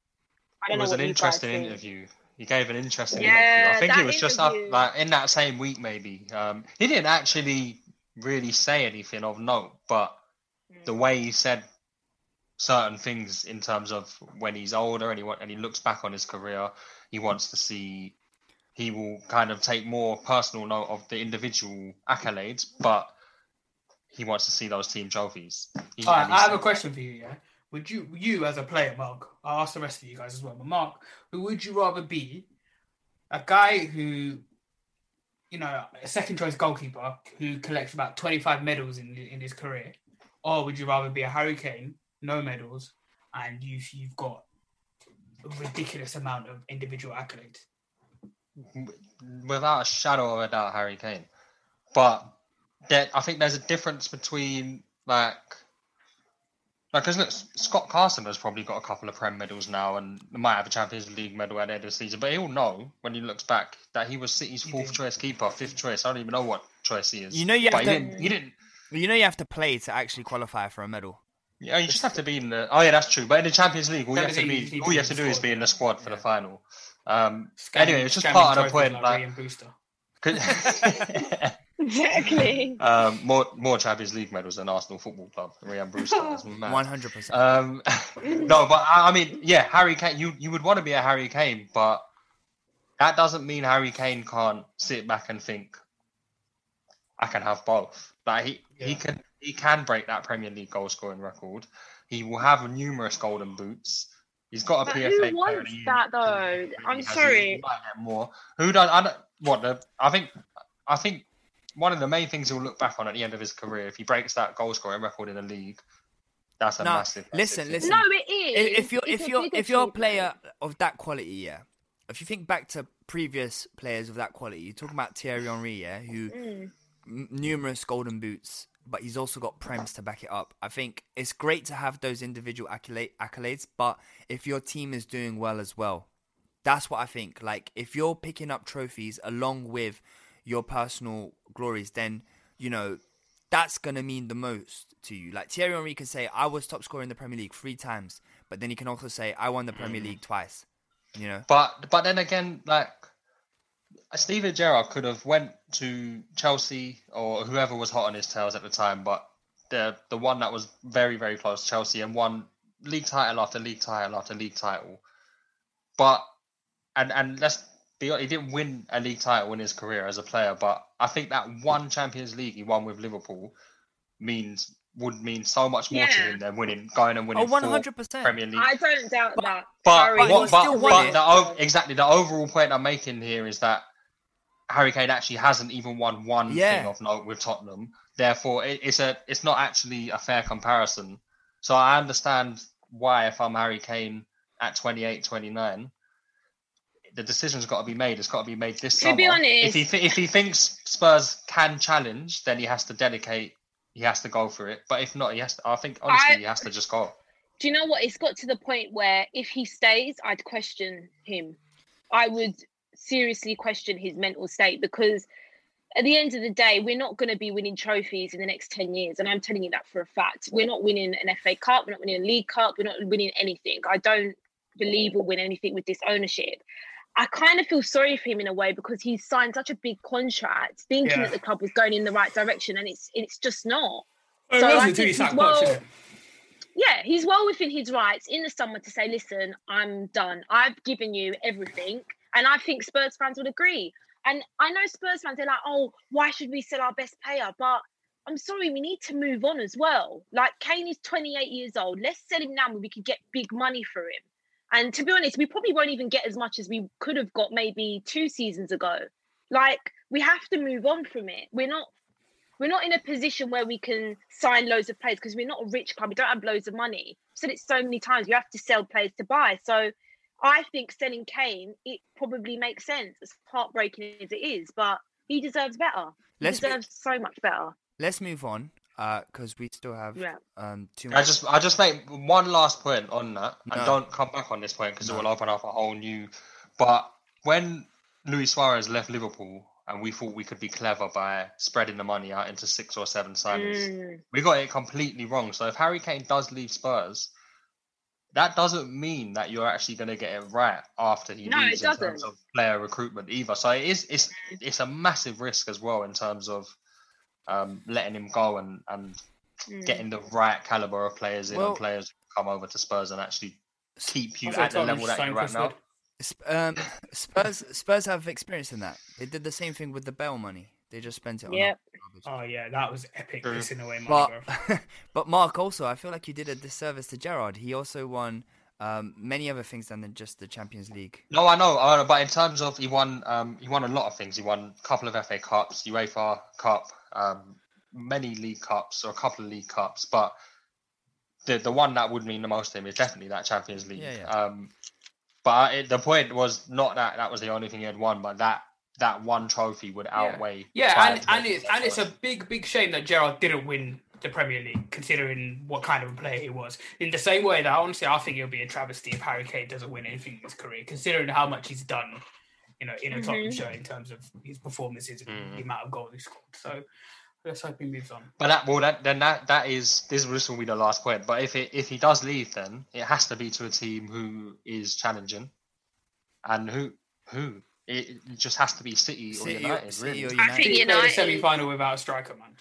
I It was an interesting interview. He gave an interesting interview. I think it was just up, like in that same week, maybe. Um, he didn't actually really say anything of note, but Mm. the way he said certain things in terms of when he's older and he and he looks back on his career, he wants to see. He will kind of take more personal note of the individual accolades, but he wants to see those team trophies. He- right, I have a question for you. Yeah, would you, you as a player, Mark? I'll ask the rest of you guys as well. But Mark, who would you rather be? A guy who, you know, a second choice goalkeeper who collects about twenty five medals in in his career, or would you rather be a Harry Kane, no medals, and you've you've got a ridiculous amount of individual accolades? without a shadow of a doubt, Harry Kane. But there, I think there's a difference between like, like, because look, Scott Carson has probably got a couple of Prem medals now, and might have a Champions League medal at the end of the season. But he'll know when he looks back that he was City's He fourth did. choice keeper, fifth choice. I don't even know what choice he is. You know you but have he to- didn't. He didn't. You know you have to play to actually qualify for a medal. Yeah, you just have to be in the. Oh yeah, that's true. But in the Champions League, all you have to be, all you have to to do is be in the squad, squad for yeah. the final. Um, Scamming- anyway, it's just part of the point. like Like, Rhian Brewster. could- [LAUGHS] [LAUGHS] Exactly. um, more more Champions League medals than Arsenal Football Club. Ryan Brewster, that's [LAUGHS] mad. One hundred percent. Um, no, but I I mean, yeah, Harry Kane. You you would want to be a Harry Kane, but that doesn't mean Harry Kane can't sit back and think, I can have both. Like he he can he can break that Premier League goal scoring record. He will have numerous golden boots. He's got a But PFA who wants the that though? I'm sorry. He might get more. Who does? I don't, what the? I think I think one of the main things he'll look back on at the end of his career if he breaks that goal scoring record in the league. That's a No, massive. listen, massive listen. No, it if, if you're it's if a you're if you're a player of that quality, yeah. If you think back to previous players of that quality, you're talking about Thierry Henry, yeah, who Mm. m- numerous golden boots, but he's also got prems to back it up. I think it's great to have those individual accolade, accolades, but if your team is doing well as well, that's what I think. Like if you're picking up trophies along with your personal glories, then you know that's gonna mean the most to you. Like Thierry Henry can say, "I was top scorer in the Premier League three times," but then he can also say, "I won the Premier League twice." You know, But but then again, like Steven Gerrard could have went to Chelsea or whoever was hot on his tails at the time, but the the one that was very very close, Chelsea, and won league title after league title after league title. But and and let's be honest, he didn't win a league title in his career as a player, but I think that one Champions League he won with Liverpool means would mean so much more to Yeah. him than winning going and winning Oh, four 100%. Premier League. I don't doubt that. But Harry but, but, to but, the, exactly the overall point I'm making here is that Harry Kane actually hasn't even won one Yeah. thing of note with Tottenham. Therefore, it, it's a it's not actually a fair comparison. So I understand why if I'm Harry Kane at 28, 29, the decision's got to be made. It's got to be made this To summer. be honest- if he th- if he thinks Spurs can challenge, then he has to dedicate. He has to go for it. But if not, he has. To, I think honestly, I- he has to just go. Do you know what? It's got to the point where if he stays, I'd question him. I would seriously question his mental state because at the end of the day, we're not going to be winning trophies in the next 10 years. And I'm telling you that for a fact. We're not winning an FA Cup, we're not winning a League Cup, we're not winning anything. I don't believe we'll win anything with this ownership. I kind of feel sorry for him in a way because he's signed such a big contract, thinking Yeah. that the club was going in the right direction, and it's it's just not. Oh, So I think he's well- innit? yeah, he's well within his rights in the summer to say, listen, I'm done. I've given you everything. And I think Spurs fans would agree. And I know Spurs fans are like, oh, why should we sell our best player? But I'm sorry, we need to move on as well. Like Kane is 28 years old. Let's sell him now when we could get big money for him. And to be honest, we probably won't even get as much as we could have got maybe two seasons ago. Like we have to move on from it. We're not we're not in a position where we can sign loads of players because we're not a rich club. We don't have loads of money. I've said it so many times. You have to sell players to buy. So I think selling Kane, it probably makes sense. As heartbreaking as it is, but he deserves better. He Let's deserves so much better. let's move on because we still have Yeah. um too I just I just make one last point on that, and don't come back on this point because No. it will open up a whole new. But when Luis Suarez left Liverpool, and we thought we could be clever by spreading the money out into six or seven signings, Mm. we got it completely wrong. So if Harry Kane does leave Spurs, that doesn't mean that you're actually going to get it right after he No, it leaves in terms doesn't. of player recruitment either. So it is it's it's a massive risk as well in terms of um, letting him go and and Mm. getting the right caliber of players in Well- and players who come over to Spurs and actually keep you at the level that you're at now. Um, [COUGHS] Spurs Spurs have experience in that. They did the same thing with the Bale money. They just spent it on Yep. Oh yeah, that was epic. True. Pissing away money, But [LAUGHS] but Mark also, I feel like you did a disservice to Gerrard. He also won um, many other things than just the Champions League. No, I know, I know, but in terms of he won, um, he won a lot of things. He won a couple of FA Cups, UEFA Cup, um, many League Cups or a couple of League Cups. But the the one that would mean the most to him is definitely that Champions League. Yeah, yeah. Um, but it, the point was not that that was the only thing he had won, but that that one trophy would outweigh. Yeah, five and, and it's and it's a big big shame that Gerrard didn't win the Premier League, considering what kind of a player he was. In the same way that honestly, I think it'll be a travesty if Harry Kane doesn't win anything in his career, considering how much he's done, you know, in a Tottenham Mhm. shirt in terms of his performances and Mhm. the amount of goals he scored. So let's hope he moves on. But that well, that then that that is this this will be the last point. But if it if he does leave, then it has to be to a team who is challenging, and who who it, it just has to be City, City or or- United. City really. or I think City played a United- semi-final without a striker, man.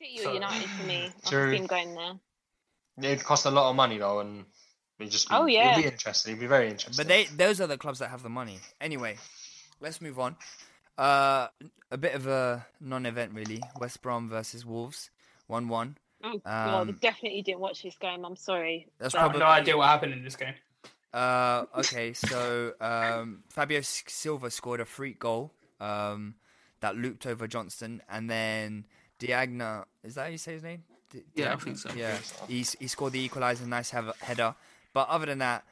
City or United for me. [LAUGHS] I True. can see him going there. It cost a lot of money though, and it just be, Oh, yeah. it'd be interesting. It'd be very interesting. But they those are the clubs that have the money. Anyway, let's move on. Uh, a bit of a non-event really. West Brom versus Wolves, one-one. Oh god, I Um, definitely didn't watch this game. I'm sorry. That's I have probably no idea what happened in this game. Uh, okay, so um, Fabio Silva scored a freak goal um, that looped over Johnstone, and then Diagne, is that how you say his name? Did- Yeah, did I think so. Yeah, he he scored the equaliser, nice have header. But other than that,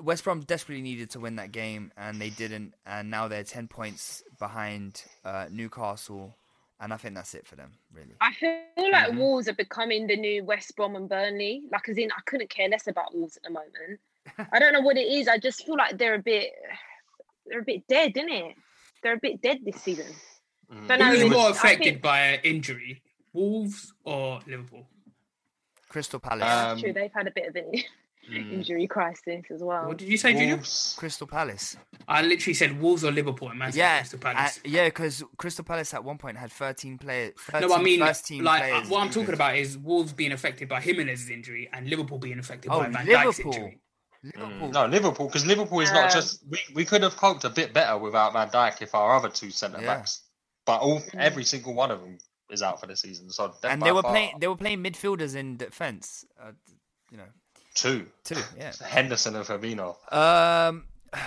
West Brom desperately needed to win that game, and they didn't. And now they're ten points behind uh, Newcastle, and I think that's it for them, really. I feel Mm-hmm. like Wolves are becoming the new West Brom and Burnley. Like, as in, I couldn't care less about Wolves at the moment. [LAUGHS] I don't know what it is. I just feel like they're a bit, they're a bit dead, isn't it? They're a bit dead this season. Don't know. Who's it's- more affected think- by an injury, Wolves or Liverpool? Crystal Palace. That's true. They've had a bit of an Mm. injury crisis as well. What did you say, Junior? Crystal Palace. I literally said Wolves or Liverpool, and man Yeah, Crystal Palace. uh, yeah, because Crystal Palace at one point had 13 players. 13 no, I mean, first team like uh, what I'm talking about is Wolves being affected by Jimenez's injury and Liverpool being affected Oh, by Van Dijk's Liverpool. injury. Mm, No, Liverpool, because Liverpool is not Um, just. We, we could have coped a bit better without Van Dijk if our other two centre Yeah. backs, but all Mm. every single one of them is out for the season. So and they were far playing. They were playing midfielders in defence. Uh, you know, two, two. Yeah. [LAUGHS] Henderson and Firmino. Um,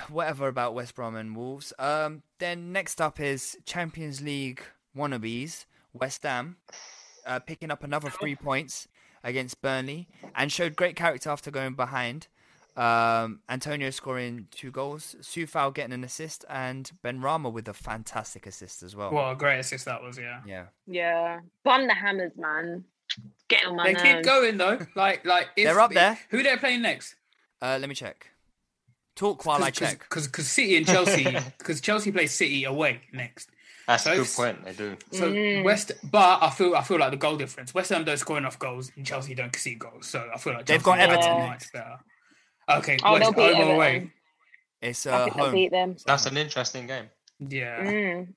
whatever about West Brom and Wolves. Um, then next up is Champions League wannabes West Ham, uh, picking up another three points against Burnley and showed great character after going behind. Um, Antonio scoring two goals, Coufal getting an assist, and Benrahma with a fantastic assist as well. Well, a great assist that was, yeah. Yeah. Yeah, bun the hammers, man. Get on my They nerves. keep going though. [LAUGHS] Like, like if, They're up there. Who they're playing next? Uh, let me check. Talk while I check. Because City and Chelsea, [LAUGHS] because Chelsea play City away next. That's So a good if- point. They do. So Mm. West, but I feel I feel like the goal difference. West Ham don't score enough goals, and Chelsea don't concede goals. So I feel like They've Chelsea got Everton are next. much better. Okay, Oh, West, they'll beat home or Everton. away. It's I uh, think they'll home. beat them. That's an interesting game. Yeah. Mm.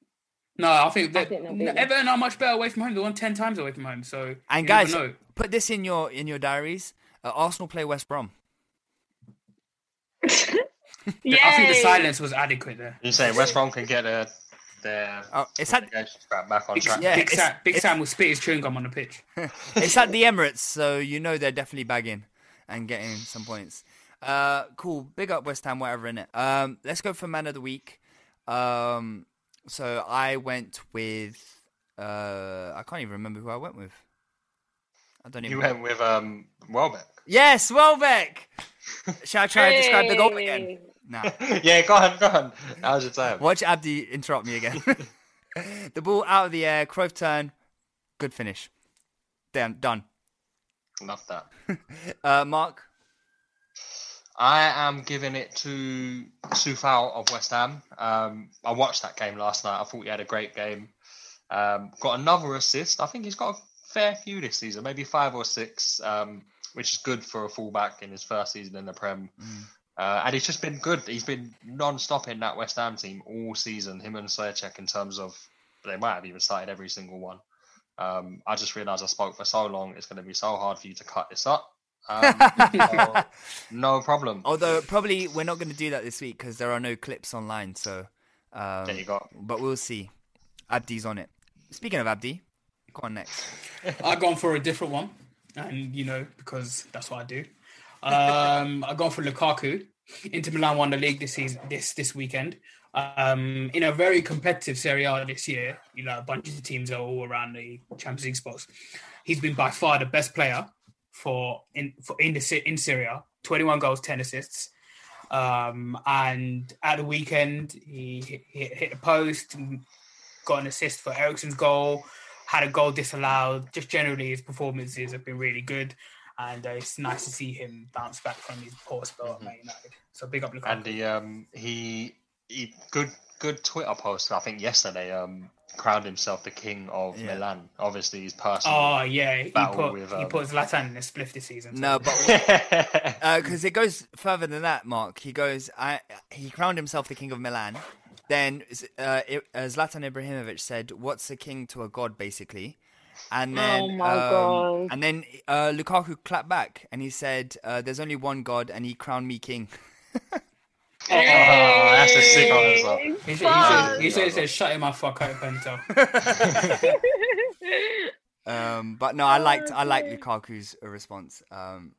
No, I think I that think they'll beat. Everton are much better away from home. They won ten times away from home. So And you guys, know. put this in your in your diaries. Uh, Arsenal play West Brom. [LAUGHS] I think the silence was adequate there. You say West Brom can get their their Oh, it's at back on Big, track. Yeah, Big, it's- Sam, Big it's- Sam will spit his chewing gum on the pitch. [LAUGHS] it's at the Emirates, so you know they're definitely bagging and getting some points. Uh, cool. Big up West Ham, whatever in it. Um, let's go for man of the week. Um, so I went with. Uh, I can't even remember who I went with. I don't even. You went with um Welbeck. Yes, Welbeck. [LAUGHS] Shall I try and describe the goal again? Hey. Nah. [LAUGHS] yeah, go on, go on. How's your time? Watch Abdi interrupt me again. [LAUGHS] the ball out of the air, Cruyff turn, good finish. Damn, done. Love that. Uh, Mark, I am giving it to Coufal of West Ham. Um, I watched that game last night. I thought he had a great game. Um, got another assist. I think he's got a fair few this season, maybe five or six, um, which is good for a fullback in his first season in the Prem. Uh, and he's just been good. He's been non-stop in that West Ham team all season. Him and Soucek in terms of they might have even started every single one. Um, I just realised I spoke for so long. It's going to be so hard for you to cut this up. Um, [LAUGHS] so no problem. although probably we're not going to do that this week because there are no clips online. So, um, There you go. But we'll see. Abdi's on it. Speaking of Abdi, go on next. [LAUGHS] I've gone for a different one, and you know because that's what I do. Um, [LAUGHS] I've gone for Lukaku. Inter Milan won the league this season, this this weekend. Um, in a very competitive Serie A this year, you know, a bunch of teams are all around the Champions League spots. He's been by far the best player for in for in the in Serie A. Twenty one goals, ten assists. Um, and at the weekend, he hit, the post, and got an assist for Eriksen's goal, had a goal disallowed. Just generally, his performances have been really good, and uh, it's nice to see him bounce back from his poor spell at Man United. So big up Lukaku. And he um he he good good Twitter post I think yesterday um crowned himself the king of Yeah. Milan. Obviously he's personal Oh yeah, he battle put with, he um, put Zlatan in a spliff this season. so- No, but [LAUGHS] because it goes further than that, Mark. He goes. I he crowned himself the king of Milan. Then uh, it, uh, Zlatan Ibrahimovic said, "What's a king to a god?" Basically, and then Oh my um, God. and then uh, Lukaku clapped back and he said, uh, "There's only one god, and he crowned me king." [LAUGHS] Oh, that's a sick on as well. He should, he Fuck. should, he should have said, "Shut him off, fuck out, Pento." [LAUGHS] Um, but no, I liked I liked Lukaku's uh, response. Um,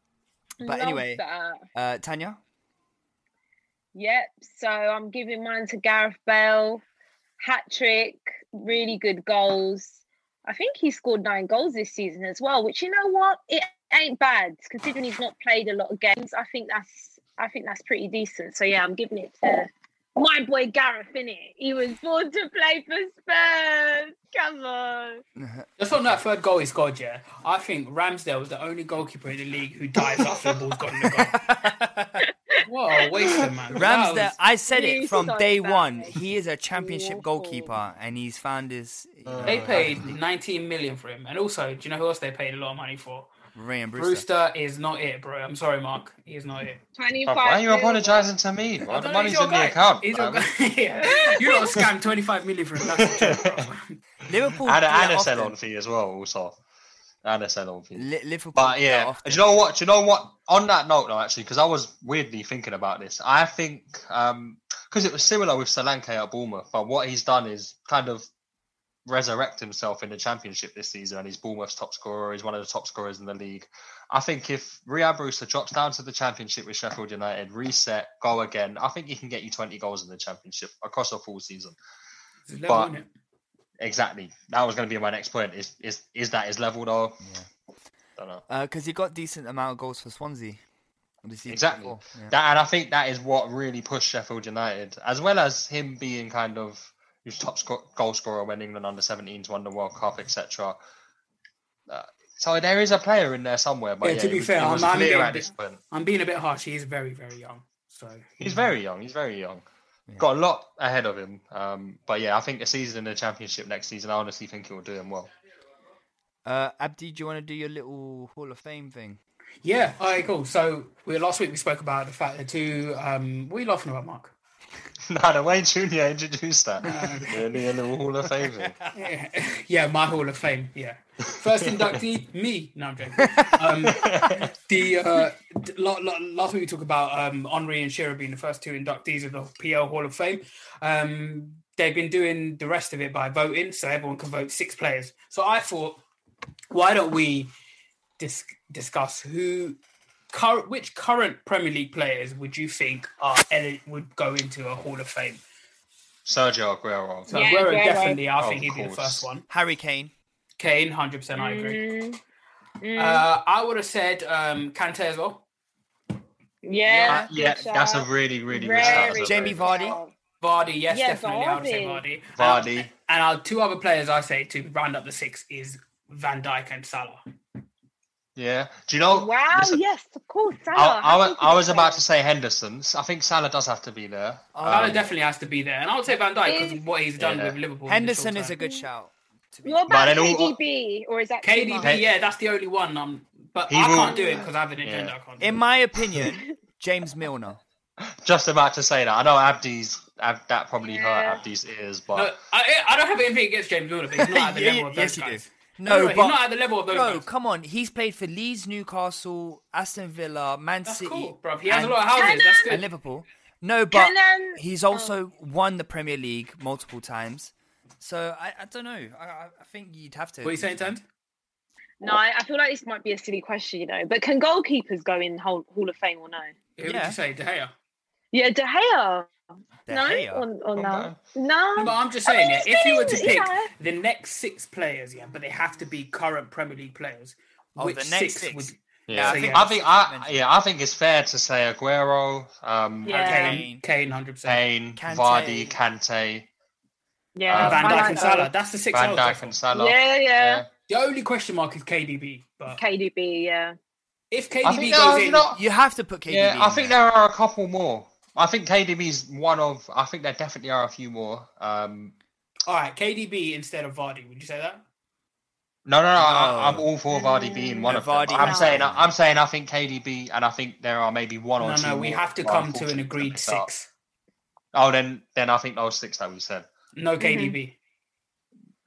but Love anyway, that. uh, Tanya, Yep. So I'm giving mine to Gareth Bale. Hat trick, really good goals. I think he scored nine goals this season as well. Which you know what, it ain't bad considering he's not played a lot of games. I think that's I think that's pretty decent. So yeah, I'm giving it to my boy Gareth. Innit? He was born to play for Spurs. Come on. [LAUGHS] Just on that third goal he scored, yeah, I think Ramsdale was the only goalkeeper in the league who dives after the ball's gone in the goal. [LAUGHS] what a waster, man. Ramsdale, was- I said it from day bad. one. He is a championship Awful. goalkeeper, and he's found his. you know, They paid 19 million for him, and also, do you know who else they paid a lot of money for? Ryan Brewster. Brewster is not it, bro. I'm sorry, Mark. He is not it. Twenty-five. Why are you apologising to me? Well, the money's he's your in the account. He's your Um, guy. [LAUGHS] yeah. You don't scam 25 million for him. A joke. [LAUGHS] Liverpool. and, do a- that and a sell-on fee as well, also. And a sell-on fee. Li- Liverpool. But yeah, do you know what? Do you know what? On that note, though, actually, because I was weirdly thinking about this, I think because it was similar with Solanke at Bournemouth, but what he's done is kind of resurrect himself in the Championship this season, and he's Bournemouth's top scorer. He's one of the top scorers in the league. I think if Rhian Brewster drops down to the Championship with Sheffield United, reset, go again, I think he can get you 20 goals in the Championship across a full season. It's a level, But- Exactly. That was going to be my next point. Is is is that his level though? Yeah. Don't know. because uh, he got decent amount of goals for Swansea. Exactly. yeah. That, and I think that is what really pushed Sheffield United, as well as him being kind of his top sco- goal scorer when England under 17s won the World Cup, etc. Uh, so there is a player in there somewhere. But Yeah, yeah, to be was, fair, I'm- I'm being at a this bit- point. I'm being a bit harsh. He is very, very young. So He's very young. He's very young. Got a lot ahead of him. Um, but yeah, I think the season in the Championship next season, I honestly think he will do him well. Uh, Abdi, do you want to do your little Hall of Fame thing? yeah, all right, cool. So we last week we spoke about the fact that two. Um, what are you laughing about, Mark? [LAUGHS] no, the Wayne Junior introduced that. Really, a little Hall of Fame. Yeah, [LAUGHS] yeah, my Hall of Fame. Yeah, first inductee, [LAUGHS] me. No, I'm joking. Um, the uh, d- la- la- last week we talked about um, Henry and Shearer being the first two inductees of the PL Hall of Fame. Um, they've been doing the rest of it by voting, so everyone can vote six players. So I thought, why don't we dis- discuss who, cur- which current Premier League players would you think are eli- would go into a Hall of Fame? Sergio Aguero. So Yeah, Aguero Aguero. definitely, I Of think he'd be the first one. Harry Kane. Kane, hundred percent, I agree. Mm, mm, Uh, I would have said um, Kante as well. yeah, Uh, yeah, that's a really, really good start. Very Jamie good Vardy? Vardy, yes, Yeah, definitely. I would say Vardy. Vardy. Vardy. And, and our two other players I say to round up the six is Van Dijk and Salah. Yeah. Do you know? Wow, listen, yes, of course. I, Salah. I, How wa- could I was about to say Henderson's. I think Salah does have to be there. Salah Um, definitely has to be there, and I would say Van Dijk because of what he's done yeah. with Liverpool. Henderson is a good shout. What about then all- KDB? Or is that too KDB, much? yeah, that's the only one. Um, but He I will- can't do it because I have an agenda. Yeah. I can't. In my opinion, James Milner. [LAUGHS] Just about to say that. I know Abdi's. Ab, that probably hurt Abdi's ears, but No, I, I don't have anything against James Milner, but he's not at the [LAUGHS] level of yes, those you do. guys. No, no, but he's not at the level of those No, guys. come on. He's played for Leeds, Newcastle, Aston Villa, Man That's City, cool, bro. He has and, a lot of houses. That's good. and Liverpool. No, but Can, um, he's also won the Premier League multiple times. So I, I don't know. I, I I think you'd have to. What are you saying, Tand? No, I, I feel like this might be a silly question, you know. But can goalkeepers go in Hall, Hall of Fame or no? Who would Yeah. you say? De Gea? Yeah, De Gea. De no, Gea? or, or no, no. No, but I'm just I saying, mean, yeah, if you were to pick yeah. the next six players, yeah, but they have to be current Premier League players. Oh, which the next six, six. would yeah, I I think- think I think I yeah I think it's fair to say Aguero, um, Yeah. Kane, Kane, hundred percent. Kane, Kante. Vardy, Kante, Yeah, Uh, Van Dijk and. Salah. That's the six. Van Dijk and Salah. Yeah, yeah. The only question mark is KDB, but KDB, yeah. if KDB goes no, in, you You have to put KDB. yeah, in I think there. there are a couple more. I think KDB is one of. I think there definitely are a few more. Um, all right, KDB instead of Vardy. Would you say that? no, no, no. No. I, I'm all for Vardy being one No, of them. Vardy I'm has saying. to. I'm saying. I think KDB, and I think there are maybe one or No, two. no, we have to come to an agreed missed six. Oh, then, then I think those six that we said. No. KDB.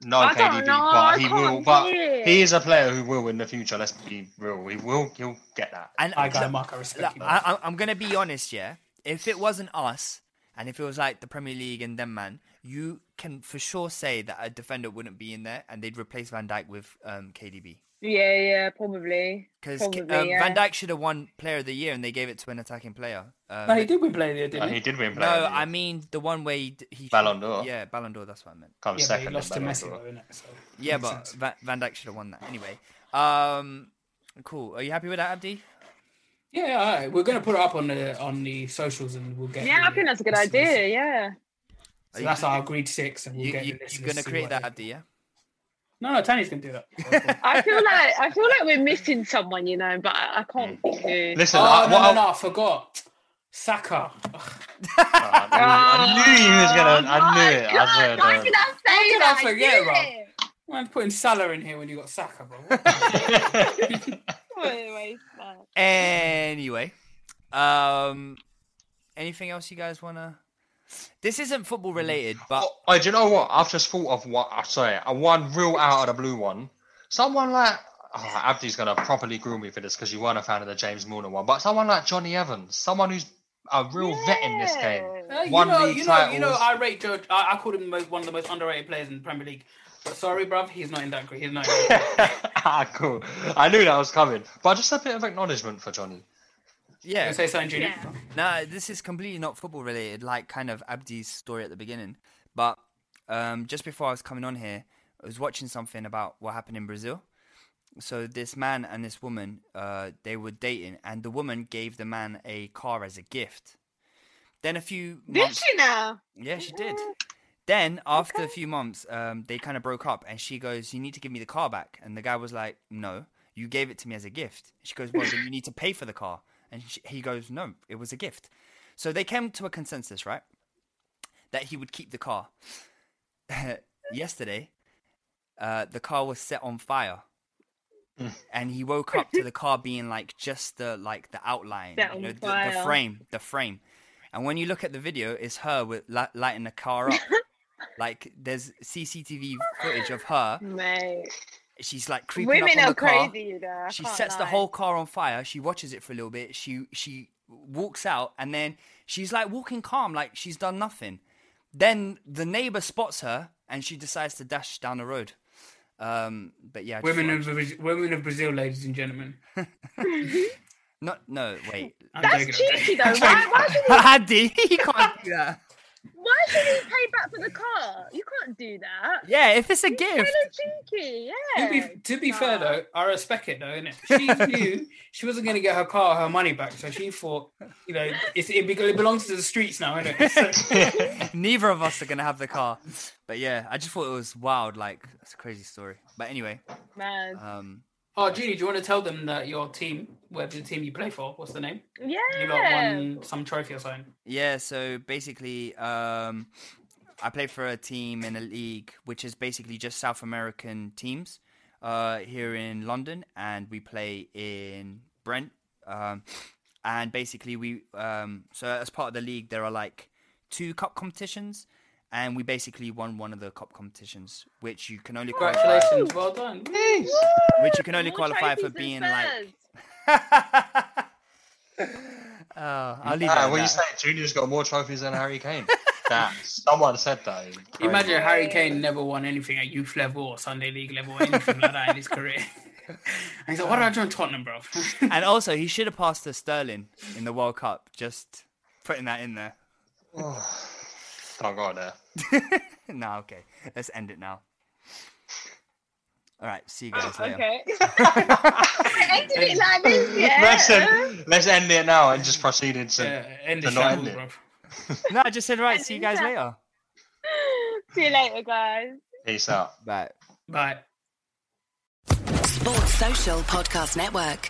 No I KDB, but he will. But it. he is a player who will in the future. Let's be real. He will. He'll get that. And I got look, Mark. I respect look, you. I, I- I'm gonna be honest, yeah. If it wasn't us And if it was like the Premier League and them man, you can for sure say that a defender wouldn't be in there, and they'd replace Van Dijk with um, KDB. Yeah, yeah, probably. Because Probably, um, yeah. Van Dijk should have won Player of the Year, and they gave it to an attacking player. Um, No, he did win player of the year, didn't he he? did win player. No, of the year. I mean the one where he, he Ballon d'Or. Yeah, Ballon d'Or. That's what I meant. Comes Yeah, but he second. lost to in Messi, d'Or. though, innit? So, Yeah, but sense. Van, Van Dijk should have won that anyway. Um, cool. Are you happy with that, Abdi? Yeah, yeah, all right. We're gonna put it up on the on the socials and we'll get. Yeah, the I think that's a good listeners. idea. Yeah. So that's our agreed six, and we'll You, get you, the you're gonna create that, idea. No, no, Tanya's gonna do that. [LAUGHS] I feel like I feel like we're missing someone, you know, but I, I can't hmm. think who. Listen, oh I, no, what no, I- no, I forgot. Saka. [LAUGHS] Oh, Ugh, I knew he was gonna. I Oh knew it. my I God, knew why it. did I say How could I that? forget, bro? knew it. Man, putting Salah in here when you got Saka, bro. [LAUGHS] Anyway, um, anything else you guys wanna? This isn't football related, but Oh, do you know what? I've just thought of what. I say. a one real out of the blue one. Someone like. Oh, Abdi's gonna properly groom me for this because you weren't a fan of the James Milner one, but someone like Johnny Evans, someone who's a real vet in this game. Uh, you One know, league you know, you know. I rate George. I, I called him the most, one of the most underrated players in the Premier League. But sorry, bruv, he's not in that group. He's not. In that [LAUGHS] ah, cool. I knew that was coming, but just a bit of acknowledgement for Johnny. yeah, Gonna say something, Junior. Yeah. No, this is completely not football related, like kind of Abdi's story at the beginning. But um, just before I was coming on here, I was watching something about what happened in Brazil. So this man and this woman, uh, they were dating, and the woman gave the man a car as a gift. Then a few Did months, she now? yeah, she did. Then after a few months, um, they kind of broke up, and she goes, "You need to give me the car back." And the guy was like, "No, you gave it to me as a gift." She goes, "Well, then you need to pay for the car." And she, he goes, "No, it was a gift." So they came to a consensus, right? That he would keep the car. [LAUGHS] Yesterday, uh, the car was set on fire. [LAUGHS] And he woke up to the car being like just the like the outline, you know, the, the frame, the frame. And when you look at the video, it's her with li- lighting the car up. [LAUGHS] like there's CCTV footage of her. Mate. She's like creeping Women up on are the car. crazy, you know. She can't sets the whole car on fire. She watches it for a little bit. She she walks out, and then she's like walking calm, like she's done nothing. Then the neighbor spots her, and she decides to dash down the road. Um, but yeah, Women of Braz- women of Brazil, ladies and gentlemen. [LAUGHS] [LAUGHS] not no wait. That's joking, I'm cheeky though. [LAUGHS] Why, why, should he, Andy, you can't do that. Why should he pay back for the car? You can't do that. Yeah, if it's a Kind gift. of cheeky, yeah. To be to be fair though, I respect it though, innit? She knew she wasn't gonna get her car, her money back, so she thought, you know, it's, it, be- it belongs to the streets now, innit? [LAUGHS] So, [LAUGHS] Neither of us are gonna have the car. But yeah, I just thought it was wild. Like it's a crazy story. But anyway, Man. um, oh, Julie, do you want to tell them that your team, where the team you play for, what's the name? Yeah. You lot won some trophy or something. Yeah, so basically, um, I play for a team in a league which is basically just South American teams uh, here in London, and we play in Brent. Um, and basically, we um, so as part of the league, there are like two cup competitions, and we basically won one of the cup competitions, which you can only qualify, Congratulations, well done. which you can only More qualify for being like. Spurs. [LAUGHS] Oh, I'll leave it Ah, at what you that. say? Junior's got more trophies than Harry Kane. that someone said that. [LAUGHS] Imagine Harry Kane never won anything at youth level or Sunday league level or anything like that in his career. [LAUGHS] and he's like, why did I join Tottenham, bro? And also, he should have passed to Sterling in the World Cup. Just putting that in there. [SIGHS] Don't go there. [LAUGHS] no, okay. Let's end it now. All right. See you guys later. Okay. [LAUGHS] Ended it like this, yeah. Let's, end, let's end it now and just proceed into yeah, end the to not end shambles, it. bro. [LAUGHS] No, I just said right. See you guys later. See you later, guys. Peace out. Bye. Bye. Sports Social Podcast Network.